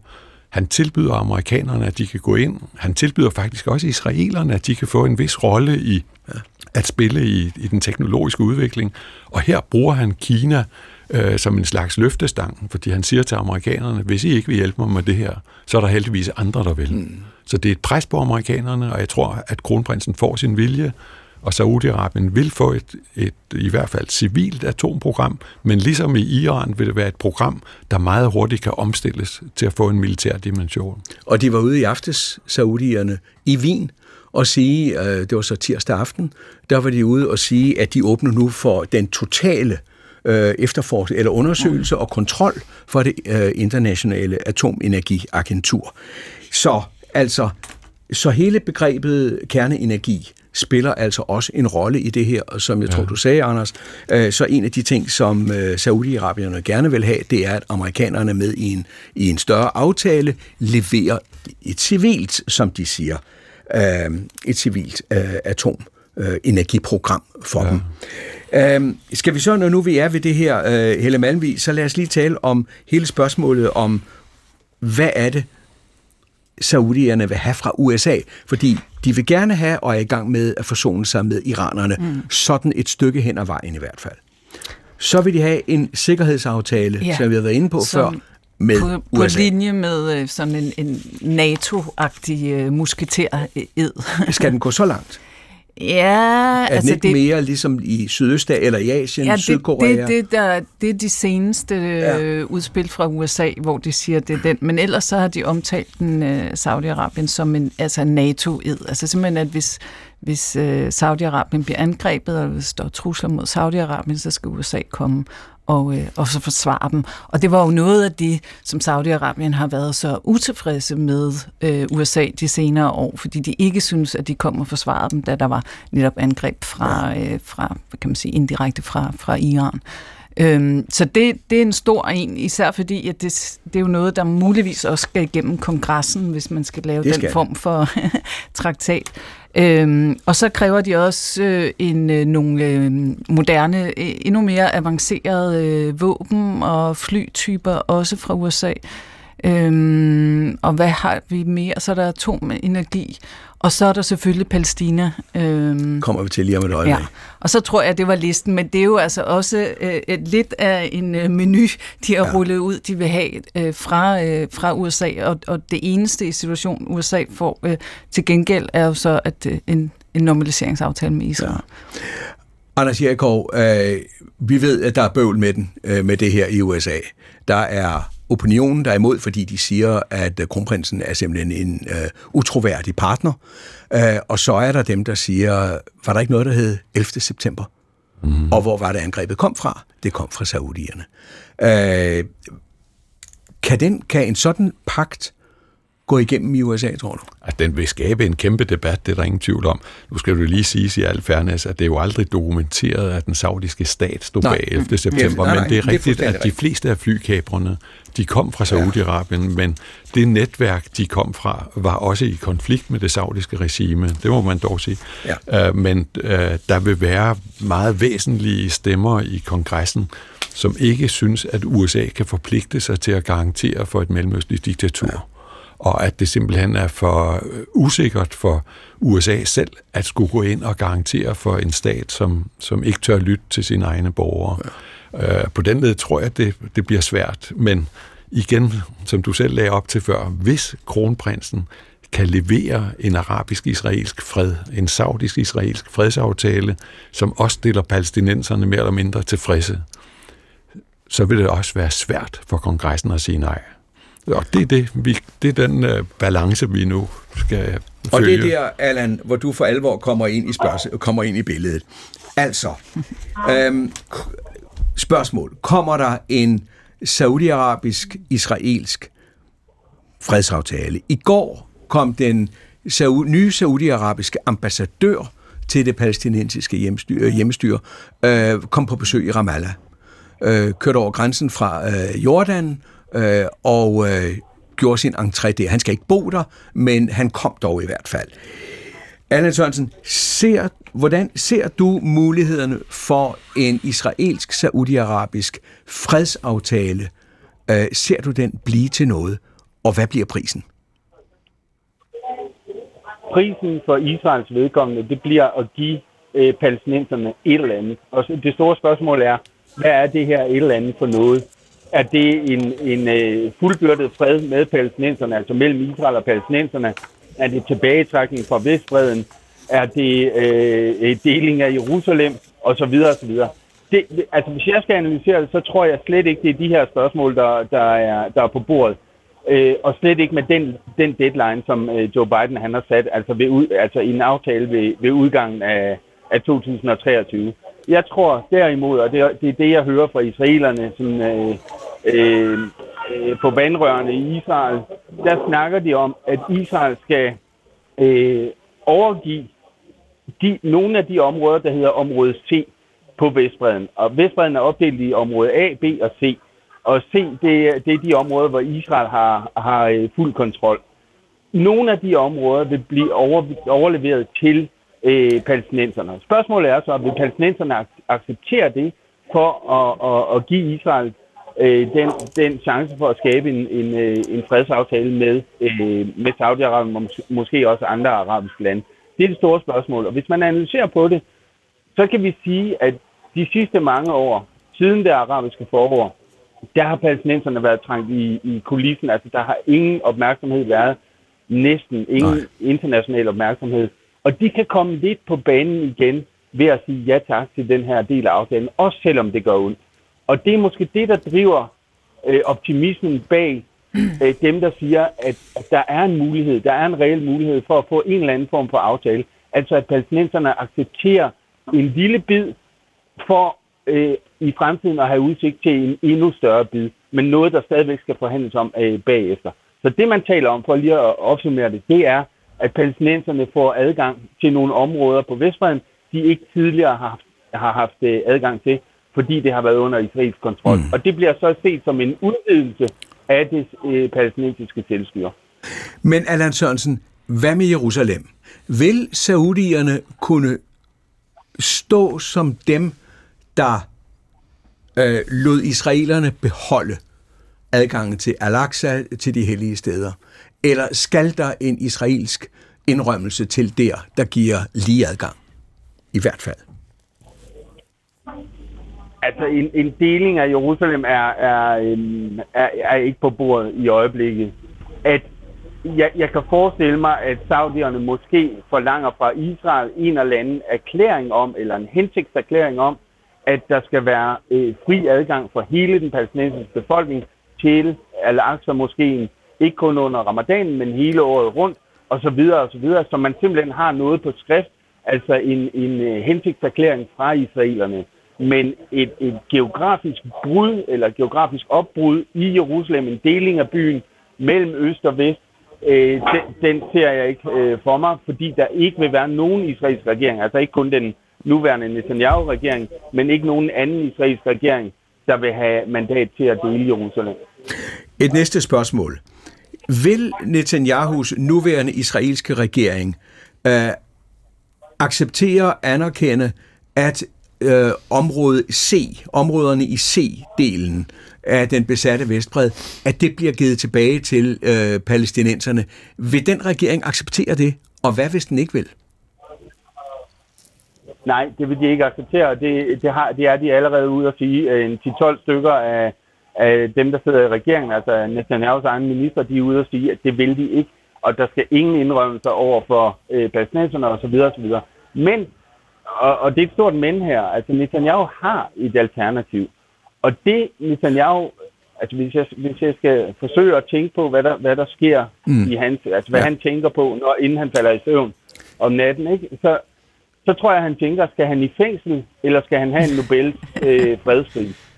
Han tilbyder amerikanerne, at de kan gå ind. Han tilbyder faktisk også israelerne, at de kan få en vis rolle i at spille i, i den teknologiske udvikling. Og her bruger han Kina øh, som en slags løftestang, fordi han siger til amerikanerne, hvis I ikke vil hjælpe mig med det her, så er der heldigvis andre, der vil. Mm. Så det er et pres på amerikanerne, og jeg tror, at kronprinsen får sin vilje, og Saudi-Arabien vil få et, et i hvert fald civilt atomprogram, men ligesom i Iran vil det være et program, der meget hurtigt kan omstilles til at få en militær dimension. Og de var ude i aftes, saudierne, i Wien, og sige, øh, det var så tirsdag aften, der var de ude og sige, at de åbner nu for den totale øh, efterforskning eller undersøgelse og kontrol for det øh, internationale atomenergiagentur. Så altså, så hele begrebet kerneenergi spiller altså også en rolle i det her, og som jeg ja. tror, du sagde, Anders, øh, så en af de ting, som øh, Saudi-Arabierne gerne vil have, det er, at amerikanerne med i en, i en større aftale leverer et civilt, som de siger, øh, et civilt øh, atom øh, energiprogram for ja. dem. Øhm, skal vi så, når nu vi er ved det her, øh, Helle Malmvig, så lad os lige tale om hele spørgsmålet om, hvad er det, saudierne vil have fra USA? Fordi de vil gerne have og er i gang med at forsone sig med iranerne, mm. sådan et stykke hen ad vejen i hvert fald. Så vil de have en sikkerhedsaftale, ja. som vi har været inde på Som før, med på, på USA. linje med øh, sådan en, en NATO-agtig øh, musketer-ed. Skal den gå så langt? Ja, Er altså den ikke det, mere ligesom i Sydøstasien eller i Asien, ja, det, Sydkorea? det, det, der, det er de seneste Ja. ja. udspil fra USA, hvor de siger, det er den. Men ellers så har de omtalt den uh, Saudi-Arabien som en altså NATO-ed. Altså simpelthen, at hvis, hvis uh, Saudi-Arabien bliver angrebet, og hvis der er trusler mod Saudi-Arabien, så skal USA komme og, øh, og så forsvare dem. Og det var jo noget af det, som Saudi-Arabien har været så utilfredse med øh, USA de senere år, fordi de ikke synes, at de kom og forsvarede dem, da der var netop angreb fra, øh, fra hvad kan man sige, indirekte fra, fra Iran. Øhm, så det, det er en stor en, især fordi, at det, det er jo noget, der muligvis også skal igennem kongressen, hvis man skal lave Det skal den form for *laughs* traktat. Øhm, og så kræver de også øh, en, øh, nogle øh, moderne, øh, endnu mere avancerede øh, våben og flytyper, også fra USA. Øhm, og hvad har vi mere? Så er der atomenergi, og så er der selvfølgelig Palæstina. Øhm, Kommer vi til lige om et øjeblik. Ja, og så tror jeg, det var listen, men det er jo altså også øh, et, lidt af en øh, menu, de har ja. rullet ud, de vil have øh, fra, øh, fra USA, og, og det eneste i situationen, USA får øh, til gengæld, er jo så at øh, en, en normaliseringsaftale med Israel. Ja. Anders Jerkov, øh, vi ved, at der er bøvl med, den, øh, med det her i USA. Der er opinionen, der er imod, fordi de siger, at øh, kronprinsen er simpelthen en øh, utroværdig partner. Øh, og så er der dem, der siger, var der ikke noget, der hed 11. september? Mm. Og hvor var det, angrebet kom fra? Det kom fra saudierne. Øh, kan, den, kan en sådan pagt gå igennem i USA, tror du? At den vil skabe en kæmpe debat, det er der ingen tvivl om. Nu skal du lige sige i al fairness, at det er jo aldrig dokumenteret, at den saudiske stat stod Nej. bag 11. Mm. september, Nej, nej, men det er det er rigtigt, at de rigtigt. fleste af flykabrene, de kom fra Saudi-Arabien, ja. men det netværk, de kom fra, var også i konflikt med det saudiske regime. Det må man dog sige. Ja. Øh, men øh, der vil være meget væsentlige stemmer i kongressen, som ikke synes, at USA kan forpligte sig til at garantere for et mellemøstligt diktatur. Ja og at det simpelthen er for øh, usikkert for USA selv at skulle gå ind og garantere for en stat, som, som ikke tør lytte til sine egne borgere. Ja. Øh, på den led tror jeg, at det, det bliver svært, men igen, som du selv lagde op til før, hvis kronprinsen kan levere en arabisk-israelsk fred, en saudisk-israelsk fredsaftale, som også stiller palæstinenserne mere eller mindre tilfredse, så vil det også være svært for kongressen at sige nej. Og det er, det, vi, det er den uh, balance, vi nu skal følge. Og det er der, Allan, hvor du for alvor kommer ind i, spørgsmål, kommer ind i billedet. Altså, *laughs* øhm, spørgsmål. Kommer der en saudiarabisk-israelsk fredsaftale? I går kom den nye saudiarabiske ambassadør til det palæstinensiske hjemstyre, øh, hjemstyre øh, kom på besøg i Ramallah. Øh, kørte over grænsen fra øh, Jordan øh, og øh, gjorde sin entré der. Han skal ikke bo der, men han kom dog i hvert fald. Allan Sørensen, ser, hvordan ser du mulighederne for en israelsk-saudiarabisk fredsaftale? Øh, ser du den blive til noget, og hvad bliver prisen? Prisen for Israels vedkommende, det bliver at give øh, palæstinenserne et eller andet. Og det store spørgsmål er, hvad er det her et eller andet for noget? er det en, en øh, fuldbyrdet fred med palæstinenserne, altså mellem Israel og palæstinenserne? Er det tilbagetrækning fra Vestbreden? Er det øh, øh, deling af Jerusalem? Og så videre, og så videre. Det, altså, hvis jeg skal analysere det, så tror jeg slet ikke, det er de her spørgsmål, der, der, er, der er på bordet. Øh, og slet ikke med den, den deadline, som øh, Joe Biden han har sat, altså, ved, ud, altså i en aftale ved, ved udgangen af, af 2023. Jeg tror derimod, og det er, det er det, jeg hører fra israelerne som, øh, øh, øh, på vandrørene i Israel, der snakker de om, at Israel skal øh, overgive de, nogle af de områder, der hedder område C på Vestbreden. Og Vestbreden er opdelt i område A, B og C. Og C, det, det er de områder, hvor Israel har, har øh, fuld kontrol. Nogle af de områder vil blive over, overleveret til øh, palæstinenserne. Spørgsmålet er så, vil palæstinenserne acceptere det for at, at, at give Israel øh, den, den chance for at skabe en, en, øh, en fredsaftale med, øh, med Saudi-Arabien og mås- måske også andre arabiske lande? Det er det store spørgsmål. Og hvis man analyserer på det, så kan vi sige, at de sidste mange år, siden det arabiske forår, der har palæstinenserne været trængt i, i kulissen. Altså, der har ingen opmærksomhed været. Næsten ingen Nej. international opmærksomhed. Og de kan komme lidt på banen igen ved at sige ja tak til den her del af aftalen, også selvom det gør ondt. Og det er måske det, der driver øh, optimismen bag *clears throat* øh, dem, der siger, at, at der er en mulighed, der er en reel mulighed for at få en eller anden form for aftale. Altså at palæstinenserne accepterer en lille bid for øh, i fremtiden at have udsigt til en endnu større bid, men noget, der stadigvæk skal forhandles om øh, bagefter. Så det, man taler om, for lige at opsummere det, det er, at palæstinenserne får adgang til nogle områder på Vestbreden, de ikke tidligere har haft, har haft øh, adgang til, fordi det har været under israelsk kontrol. Mm. Og det bliver så set som en udvidelse af det øh, palæstinensiske selvstyre. Men Allan Sørensen, hvad med Jerusalem? Vil saudierne kunne stå som dem, der øh, lod israelerne beholde adgangen til Al-Aqsa, til de hellige steder? Eller skal der en israelsk indrømmelse til der, der giver lige adgang? I hvert fald. Altså, en, en deling af Jerusalem er, er, øhm, er, er ikke på bordet i øjeblikket. At jeg, jeg kan forestille mig, at saudierne måske forlanger fra Israel en eller anden erklæring om, eller en hensigtserklæring om, at der skal være øh, fri adgang for hele den palæstinensiske befolkning til Al-Aqsa-moskeen ikke kun under ramadanen, men hele året rundt, og så videre og så videre, så man simpelthen har noget på skrift, altså en, en øh, hensigtserklæring fra israelerne. Men et, et geografisk brud, eller geografisk opbrud i Jerusalem, en deling af byen mellem øst og vest, øh, den, den ser jeg ikke øh, for mig, fordi der ikke vil være nogen israelsk regering, altså ikke kun den nuværende Netanyahu-regering, men ikke nogen anden israelsk regering, der vil have mandat til at dele Jerusalem. Et næste spørgsmål. Vil Netanyahus nuværende israelske regering øh, acceptere og anerkende, at øh, område C, områderne i C-delen af den besatte Vestbred, at det bliver givet tilbage til øh, palæstinenserne. Vil den regering acceptere det, og hvad hvis den ikke vil? Nej, det vil de ikke acceptere. Det, det, har, det er de allerede ude at sige. Øh, en 10-12 stykker af, af dem, der sidder i regeringen, altså Netanyahu's egen minister, de er ude at sige, at det vil de ikke. Og der skal ingen indrømmelser over for øh, palæstinenserne osv. osv. Men, og, og det er et stort men her, altså Netanyahu har et alternativ. Og det Netanyahu, altså hvis jeg, hvis jeg skal forsøge at tænke på, hvad der, hvad der sker mm. i hans, altså hvad ja. han tænker på, når, inden han falder i søvn om natten, ikke? Så, så tror jeg, han tænker, skal han i fængsel, eller skal han have en Nobels øh, fredspris?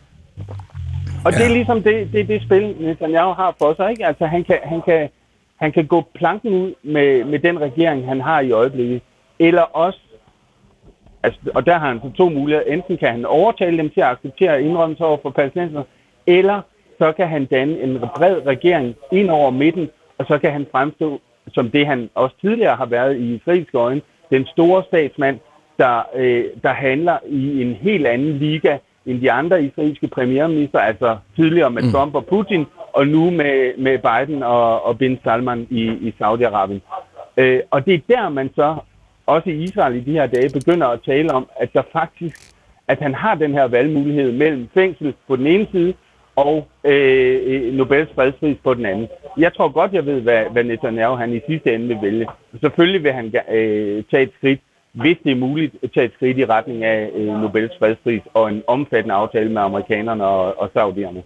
Og ja. det er ligesom det, det, det spil, Netanyahu har for sig, ikke? Altså han kan, han kan, han kan gå planken ud med, med den regering, han har i øjeblikket, eller også Altså, og der har han så to muligheder. Enten kan han overtale dem til at acceptere indrømmelser over for palæstinenser, eller så kan han danne en bred regering ind over midten, og så kan han fremstå som det, han også tidligere har været i israelske øjne, den store statsmand, der, øh, der handler i en helt anden liga end de andre israelske premierminister, altså tidligere med mm. Trump og Putin, og nu med, med Biden og, og Bin Salman i, i Saudi-Arabien. Øh, og det er der, man så også i Israel i de her dage begynder at tale om, at der faktisk, at han har den her valgmulighed mellem fængsel på den ene side og øh, øh, Nobels fredspris på den anden. Jeg tror godt, jeg ved, hvad, hvad Netanyahu han i sidste ende vil vælge. Selvfølgelig vil han øh, tage et skridt, hvis det er muligt, tage et skridt i retning af øh, Nobels fredspris og en omfattende aftale med amerikanerne og, og saudierne.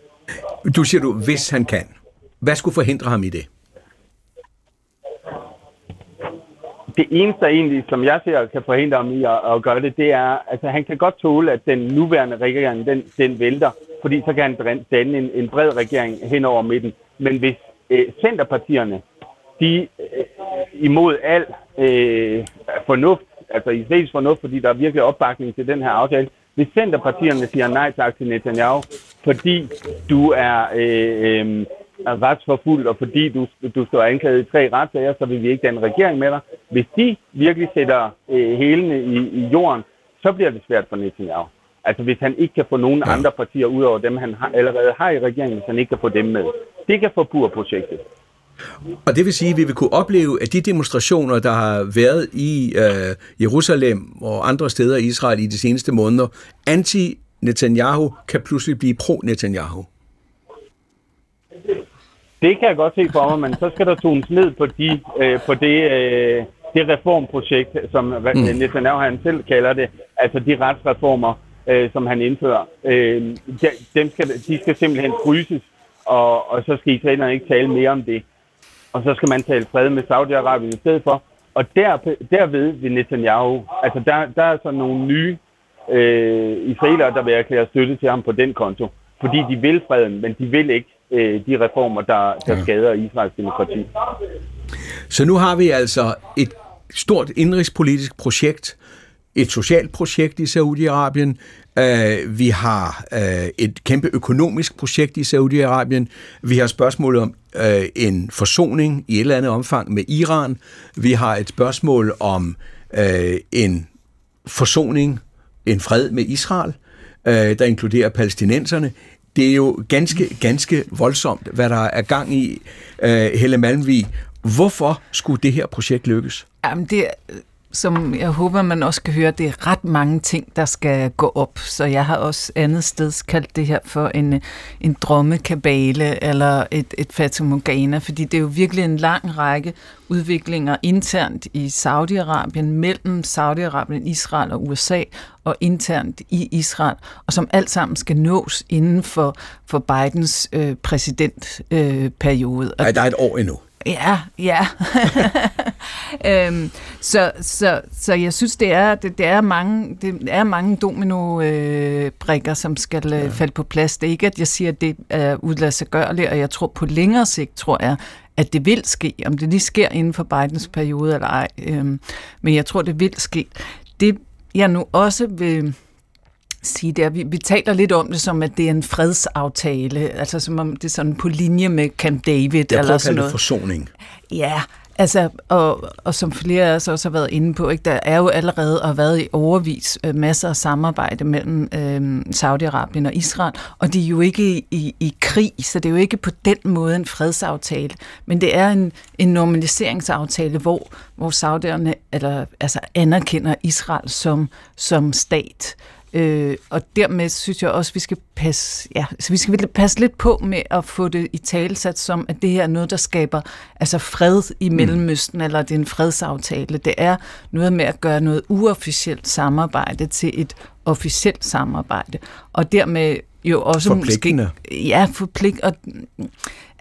Du siger du, hvis han kan. Hvad skulle forhindre ham i det? Det eneste egentlig, som jeg ser, kan forhindre ham i at, at gøre det, det er, altså han kan godt tåle, at den nuværende regering, den, den vælter, fordi så kan han danne en, en bred regering hen over midten. Men hvis øh, centerpartierne, de øh, imod al øh, fornuft, altså israelsk fornuft, fordi der er virkelig opbakning til den her aftale, hvis centerpartierne siger nej tak til Netanyahu, fordi du er øh, øh, er retsforfulgt, og fordi du, du står anklaget i tre retssager, så vil vi ikke danne regering med dig. Hvis de virkelig sætter øh, hælene i, i jorden, så bliver det svært for Netanyahu. Altså hvis han ikke kan få nogen ja. andre partier ud over dem, han har, allerede har i regeringen, hvis han ikke kan få dem med. Det kan forpure projektet. Og det vil sige, at vi vil kunne opleve, at de demonstrationer, der har været i øh, Jerusalem og andre steder i Israel i de seneste måneder, anti-Netanyahu kan pludselig blive pro-Netanyahu. Det kan jeg godt se for mig, men så skal der tones ned på, de, øh, på det, øh, det reformprojekt, som mm. Netanyahu han selv kalder det, altså de retsreformer, øh, som han indfører. Øh, de, dem skal, de skal simpelthen fryses, og, og så skal israelerne ikke tale mere om det. Og så skal man tale fred med Saudi-Arabien i stedet for. Og der, derved vil Netanyahu, altså der, der er så nogle nye øh, israelere, der vil erklære støtte til ham på den konto. Fordi de vil freden, men de vil ikke øh, de reformer, der, der ja. skader Israels demokrati. Så nu har vi altså et stort indrigspolitisk projekt, et socialt projekt i Saudi-Arabien, Uh, vi har uh, et kæmpe økonomisk projekt i Saudi-Arabien. Vi har spørgsmålet om uh, en forsoning i et eller andet omfang med Iran. Vi har et spørgsmål om uh, en forsoning, en fred med Israel, uh, der inkluderer palæstinenserne det er jo ganske, ganske voldsomt, hvad der er gang i, uh, Helle Malmvig. Hvorfor skulle det her projekt lykkes? Jamen, det, som jeg håber, man også kan høre, det er ret mange ting, der skal gå op. Så jeg har også andet sted kaldt det her for en, en drømmekabale eller et, et fatamorgana, fordi det er jo virkelig en lang række udviklinger internt i Saudi-Arabien, mellem Saudi-Arabien, Israel og USA, og internt i Israel, og som alt sammen skal nås inden for, for Bidens øh, præsidentperiode. Øh, Nej, der er et år endnu. Ja, ja. *laughs* øhm, så, så, så jeg synes, det er, det, det er mange, det er mange domino-brikker, øh, som skal øh, ja. falde på plads. Det er ikke, at jeg siger, at det er udladsegørligt, og jeg tror på længere sigt, tror jeg, at det vil ske. Om det lige sker inden for Bidens periode eller ej. Øhm, men jeg tror, det vil ske. Det, jeg nu også vil sige det er, vi, vi taler lidt om det som, at det er en fredsaftale, altså som om det er sådan på linje med Camp David. Jeg eller sådan noget. forsoning. Ja, altså, og, og som flere af os også har været inde på, ikke, der er jo allerede og har været i overvis øh, masser af samarbejde mellem øh, Saudi-Arabien og Israel, og de er jo ikke i, i, i krig, så det er jo ikke på den måde en fredsaftale, men det er en, en normaliseringsaftale, hvor, hvor saudierne eller, altså, anerkender Israel som, som stat. Øh, og dermed synes jeg også, at vi skal passe, ja, så vi skal passe lidt på med at få det i talesat som, at det her er noget, der skaber altså fred i Mellemøsten, mm. eller det er en fredsaftale. Det er noget med at gøre noget uofficielt samarbejde til et officielt samarbejde. Og dermed jo også Forpligtende. måske... Ja, forpligt, og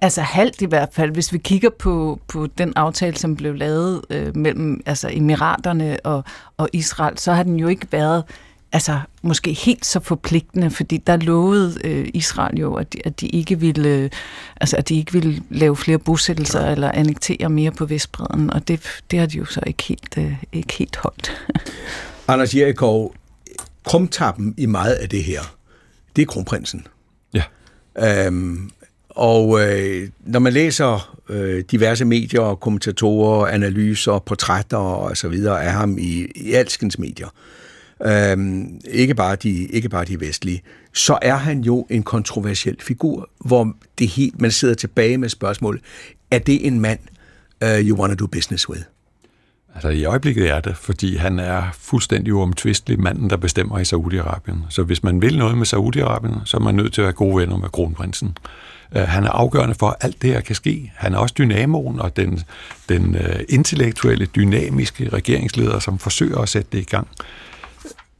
Altså halvt i hvert fald, hvis vi kigger på, på den aftale, som blev lavet øh, mellem altså Emiraterne og, og Israel, så har den jo ikke været altså måske helt så forpligtende, fordi der lovede øh, Israel jo, at de, at de ikke ville øh, altså at de ikke ville lave flere bosættelser ja. eller annektere mere på Vestbredden, og det, det har de jo så ikke helt, øh, ikke helt holdt. *laughs* Anders Jerikov, krumtappen i meget af det her, det er kronprinsen. Ja. Øhm, og øh, når man læser øh, diverse medier, kommentatorer, analyser, portrætter og så videre af ham i, i alskens medier, øhm, ikke, bare de, ikke bare de vestlige, så er han jo en kontroversiel figur, hvor det helt, man sidder tilbage med spørgsmålet, er det en mand, uh, you want to do business with? Altså i øjeblikket er det, fordi han er fuldstændig uomtvistelig manden, der bestemmer i Saudi-Arabien. Så hvis man vil noget med Saudi-Arabien, så er man nødt til at være gode venner med kronprinsen. Øh, han er afgørende for, at alt det her kan ske. Han er også dynamoen og den, den øh, intellektuelle, dynamiske regeringsleder, som forsøger at sætte det i gang.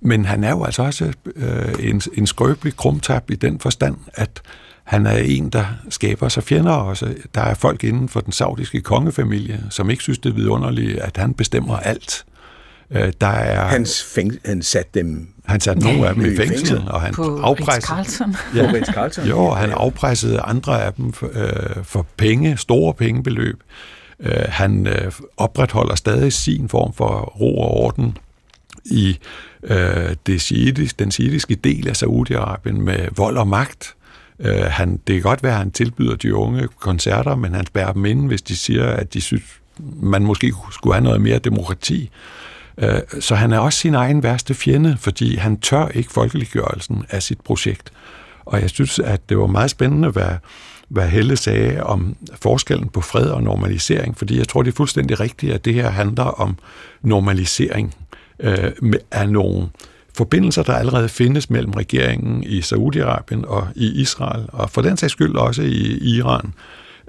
Men han er jo altså også øh, en, en skrøbelig krumtab i den forstand, at han er en, der skaber sig fjender også. Der er folk inden for den saudiske kongefamilie, som ikke synes, det er vidunderligt, at han bestemmer alt. Øh, der er, Hans fæng, han satte dem... han satte nogle af dem i fængsel, fængsel. og han På afpressede... Ritz-Carlton. Ja. På Ritz-Carlton. Jo, han afpressede andre af dem for, øh, for penge, store pengebeløb. Øh, han øh, opretholder stadig sin form for ro og orden i øh, det shiitis, den shiitiske del af Saudi-Arabien med vold og magt. Øh, han, det kan godt være, at han tilbyder de unge koncerter, men han spærrer dem inde, hvis de siger, at de synes, man måske skulle have noget mere demokrati. Øh, så han er også sin egen værste fjende, fordi han tør ikke folkeliggørelsen af sit projekt. Og jeg synes, at det var meget spændende, hvad, hvad Helle sagde om forskellen på fred og normalisering, fordi jeg tror, det er fuldstændig rigtigt, at det her handler om normalisering øh, med- af nogle forbindelser, der allerede findes mellem regeringen i Saudi-Arabien og i Israel, og for den sags skyld også i Iran.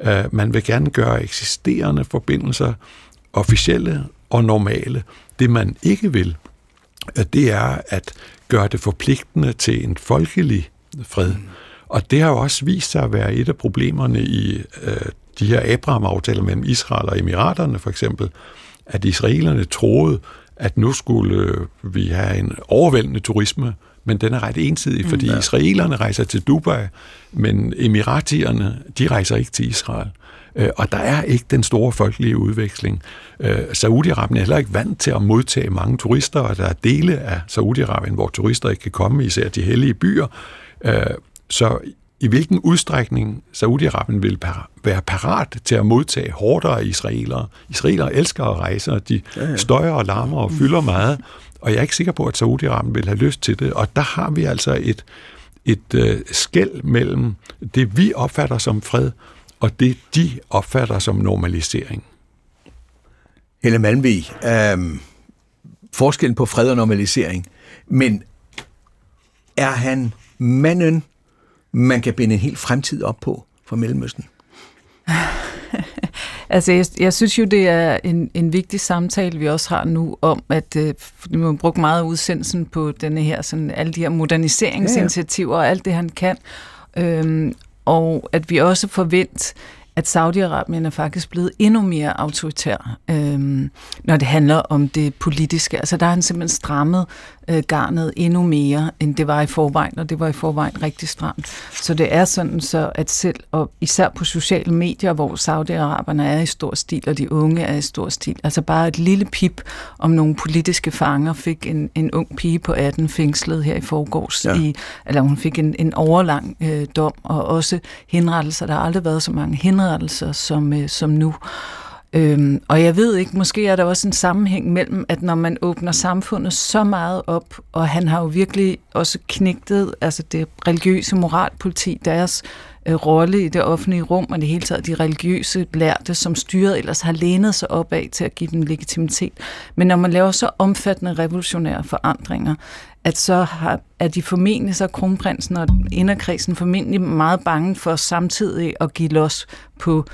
Øh, man vil gerne gøre eksisterende forbindelser officielle og normale. Det man ikke vil, øh, det er at gøre det forpligtende til en folkelig fred. Mm. Og det har jo også vist sig at være et af problemerne i øh, de her Abraham-aftaler mellem Israel og Emiraterne for eksempel, at israelerne troede, at nu skulle øh, vi have en overvældende turisme, men den er ret ensidig, fordi ja. israelerne rejser til Dubai, men emiratierne, de rejser ikke til Israel. Øh, Og der er ikke den store folkelige udveksling. Øh, Saudi-Arabien er heller ikke vant til at modtage mange turister, og der er dele af Saudi-Arabien, hvor turister ikke kan komme, især de hellige byer. Så i hvilken udstrækning Saudi-Arabien vil være parat til at modtage hårdere israelere. Israelere elsker at rejse, og de ja, ja. støjer og larmer og fylder meget. Og jeg er ikke sikker på, at Saudi-Arabien vil have lyst til det. Og der har vi altså et, et øh, skæld mellem det, vi opfatter som fred, og det, de opfatter som normalisering. Helle Malmvig, øhm, forskellen på fred og normalisering, men er han manden, man kan binde en hel fremtid op på for Mellemøsten? *laughs* Altså, jeg, jeg synes jo, det er en, en vigtig samtale, vi også har nu, om at øh, fordi vi har brugt meget af udsendelsen på denne her, sådan, alle de her moderniseringsinitiativer og alt det, han kan. Øhm, og at vi også forventer, at Saudi-Arabien er faktisk blevet endnu mere autoritær, øhm, når det handler om det politiske. Altså der har han simpelthen strammet øh, garnet endnu mere, end det var i forvejen, og det var i forvejen rigtig stramt. Så det er sådan så, at selv, og især på sociale medier, hvor Saudi-Araberne er i stor stil, og de unge er i stor stil, altså bare et lille pip om nogle politiske fanger fik en, en ung pige på 18 fængslet her i forgårs, ja. i, eller hun fik en, en overlang øh, dom, og også henrettelser. Der har aldrig været så mange henrettelser som, øh, som nu. Øhm, og jeg ved ikke, måske er der også en sammenhæng mellem, at når man åbner samfundet så meget op, og han har jo virkelig også knægtet, altså det religiøse moralpoliti, deres øh, rolle i det offentlige rum, og det hele taget de religiøse lærte, som styret ellers har lænet sig op af til at give dem legitimitet. Men når man laver så omfattende revolutionære forandringer, at så har, er de formentlig, så kronprinsen og inderkredsen formentlig meget bange for samtidig at give los på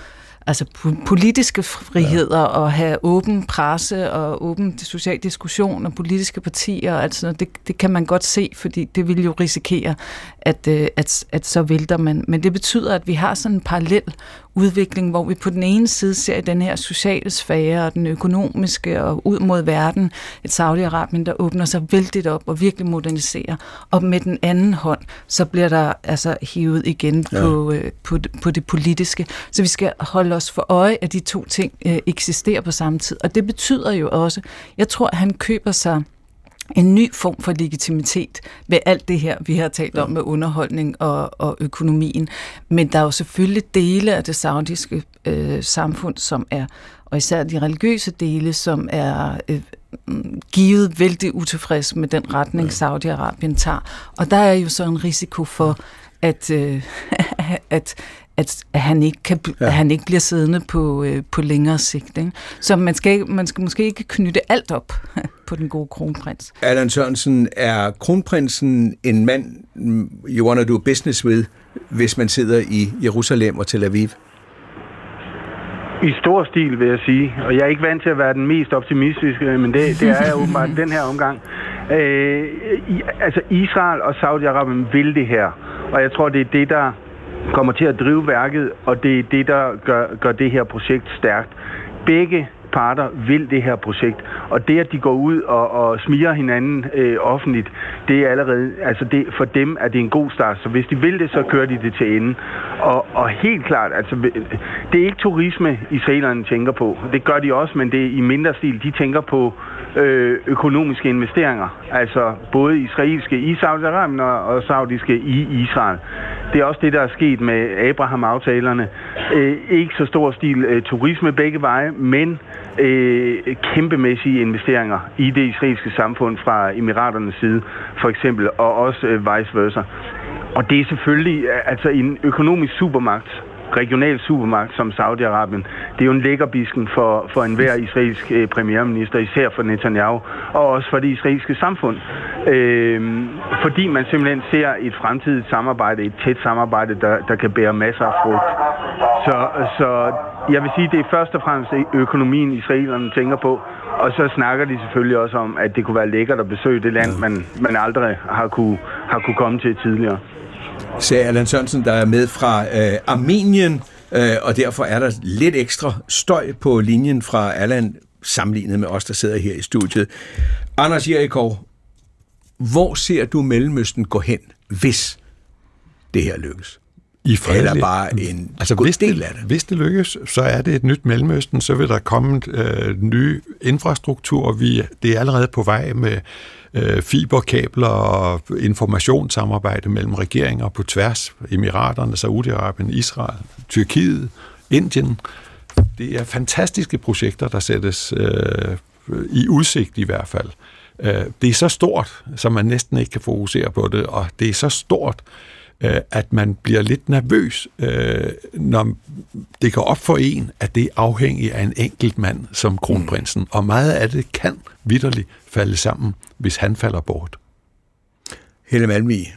altså politiske friheder ja. og have åben presse og åben social diskussion og politiske partier og altså det, det kan man godt se, fordi det vil jo risikere, at, øh, at, at så vælter man. Men det betyder, at vi har sådan en parallel udvikling, hvor vi på den ene side ser den her sociale sfære og den økonomiske og ud mod verden, et Saudi-Arabien, der åbner sig vældigt op og virkelig moderniserer. Og med den anden hånd, så bliver der altså hivet igen ja. på, øh, på, på det politiske. Så vi skal holde os for øje, at de to ting øh, eksisterer på samme tid. Og det betyder jo også, jeg tror, at han køber sig en ny form for legitimitet ved alt det her, vi har talt om med underholdning og, og økonomien. Men der er jo selvfølgelig dele af det saudiske øh, samfund, som er, og især de religiøse dele, som er øh, givet vældig utilfreds med den retning, Saudi-Arabien tager. Og der er jo så en risiko for, at, øh, *laughs* at, at, at, han ikke kan, ja. at han ikke bliver siddende på, øh, på længere sigt. Ikke? Så man skal, man skal måske ikke knytte alt op *laughs* på den gode kronprins. Allan Sørensen, er kronprinsen en mand, you want to do business with, hvis man sidder i Jerusalem og Tel Aviv? I stor stil, vil jeg sige. Og jeg er ikke vant til at være den mest optimistiske, men det, det er jeg åbenbart den her omgang. Øh, i, altså Israel og Saudi-Arabien vil det her. Og jeg tror, det er det, der kommer til at drive værket, og det er det, der gør, gør det her projekt stærkt. Begge parter vil det her projekt. Og det, at de går ud og, og smiger hinanden øh, offentligt, det er allerede, altså det, for dem er det en god start. Så hvis de vil det, så kører de det til ende. Og, og helt klart, altså øh, det er ikke turisme, israelerne tænker på. Det gør de også, men det er i mindre stil. De tænker på øh, økonomiske investeringer. Altså både israelske i Saudi-Arabien og, og saudiske i Israel. Det er også det, der er sket med Abraham-aftalerne. Øh, ikke så stor stil øh, turisme begge veje, men øh, kæmpemæssige investeringer i det israelske samfund fra Emiraternes side, for eksempel, og også øh, vice versa. Og det er selvfølgelig øh, altså en økonomisk supermagt, regional supermagt som Saudi-Arabien. Det er jo en lækkerbisken for, for enhver israelsk øh, premierminister, især for Netanyahu, og også for det israelske samfund. Øh, fordi man simpelthen ser et fremtidigt samarbejde, et tæt samarbejde, der, der kan bære masser af frugt. Så, så jeg vil sige, det er først og fremmest økonomien, israelerne tænker på, og så snakker de selvfølgelig også om, at det kunne være lækkert at besøge det land, man, man aldrig har kunne, har kunne komme til tidligere sagde Allan Sørensen, der er med fra øh, Armenien, øh, og derfor er der lidt ekstra støj på linjen fra Allan, sammenlignet med os, der sidder her i studiet. Anders Jerikov, hvor ser du Mellemøsten gå hen, hvis det her lykkes? I fredelig. Eller bare en altså, god hvis del det, af det? Hvis det lykkes, så er det et nyt Mellemøsten, så vil der komme øh, ny infrastruktur. Vi, det er allerede på vej med øh, fiberkabler og informationssamarbejde mellem regeringer på tværs, Emiraterne, Saudi-Arabien, Israel, Tyrkiet, Indien. Det er fantastiske projekter, der sættes øh, i udsigt i hvert fald. Øh, det er så stort, så man næsten ikke kan fokusere på det, og det er så stort, øh, at man bliver lidt nervøs, øh, når det går op for en, at det er afhængigt af en enkelt mand som kronprinsen. Mm. Og meget af det kan vidderligt falde sammen, hvis han falder bort. Helle Malmi,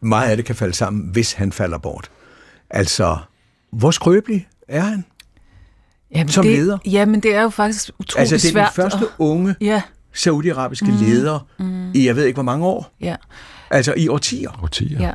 meget af det kan falde sammen, hvis han falder bort. Altså, hvor skrøbelig er han jamen som det, leder? Jamen, det er jo faktisk utroligt Altså, det er svært. den første unge ja. saudiarabiske mm. leder mm. i, jeg ved ikke hvor mange år. Ja. Altså i årtier. Årtier. Ja.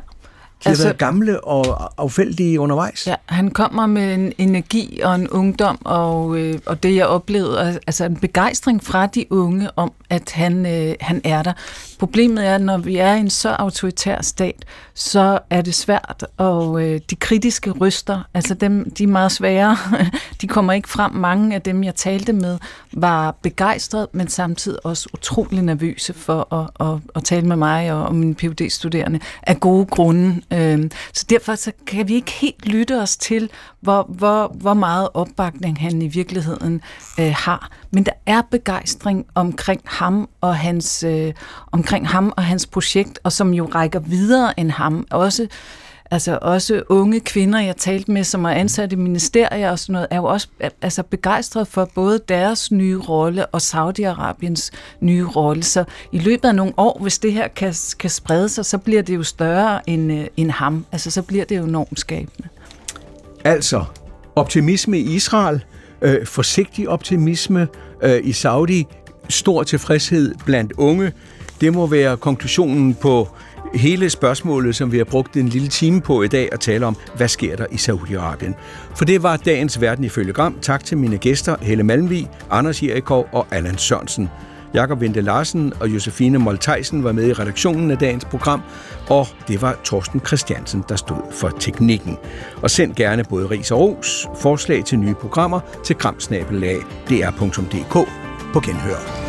De altså, har været gamle og affældige undervejs. Ja, han kommer med en energi og en ungdom, og, øh, og det jeg oplevede, altså en begejstring fra de unge om, at han, øh, han er der. Problemet er, at når vi er i en så autoritær stat, så er det svært, og øh, de kritiske ryster, altså dem, de er meget svære, *laughs* de kommer ikke frem. Mange af dem, jeg talte med, var begejstret, men samtidig også utrolig nervøse for at, at, at tale med mig og, og mine phd studerende af gode grunde. Øh, så derfor så kan vi ikke helt lytte os til, hvor, hvor, hvor meget opbakning han i virkeligheden øh, har. Men der er begejstring omkring ham og hans øh, omkring ham og hans projekt, og som jo rækker videre end ham. Også altså også unge kvinder, jeg talte med, som er ansat i ministerier og sådan noget, er jo også altså begejstret for både deres nye rolle og Saudi-Arabiens nye rolle. Så i løbet af nogle år, hvis det her kan, kan sprede sig, så bliver det jo større end, øh, end ham. Altså så bliver det jo normskabende. Altså, optimisme i Israel, øh, forsigtig optimisme øh, i Saudi, stor tilfredshed blandt unge. Det må være konklusionen på hele spørgsmålet, som vi har brugt en lille time på i dag at tale om, hvad sker der i Saudi-Arabien. For det var dagens Verden ifølge Gram. Tak til mine gæster, Helle Malmvig, Anders Jerikov og Allan Sørensen. Jakob Vente Larsen og Josefine Molteisen var med i redaktionen af dagens program, og det var Torsten Christiansen, der stod for teknikken. Og send gerne både ris og ros, forslag til nye programmer til kramsnabelag.dr.dk på genhør.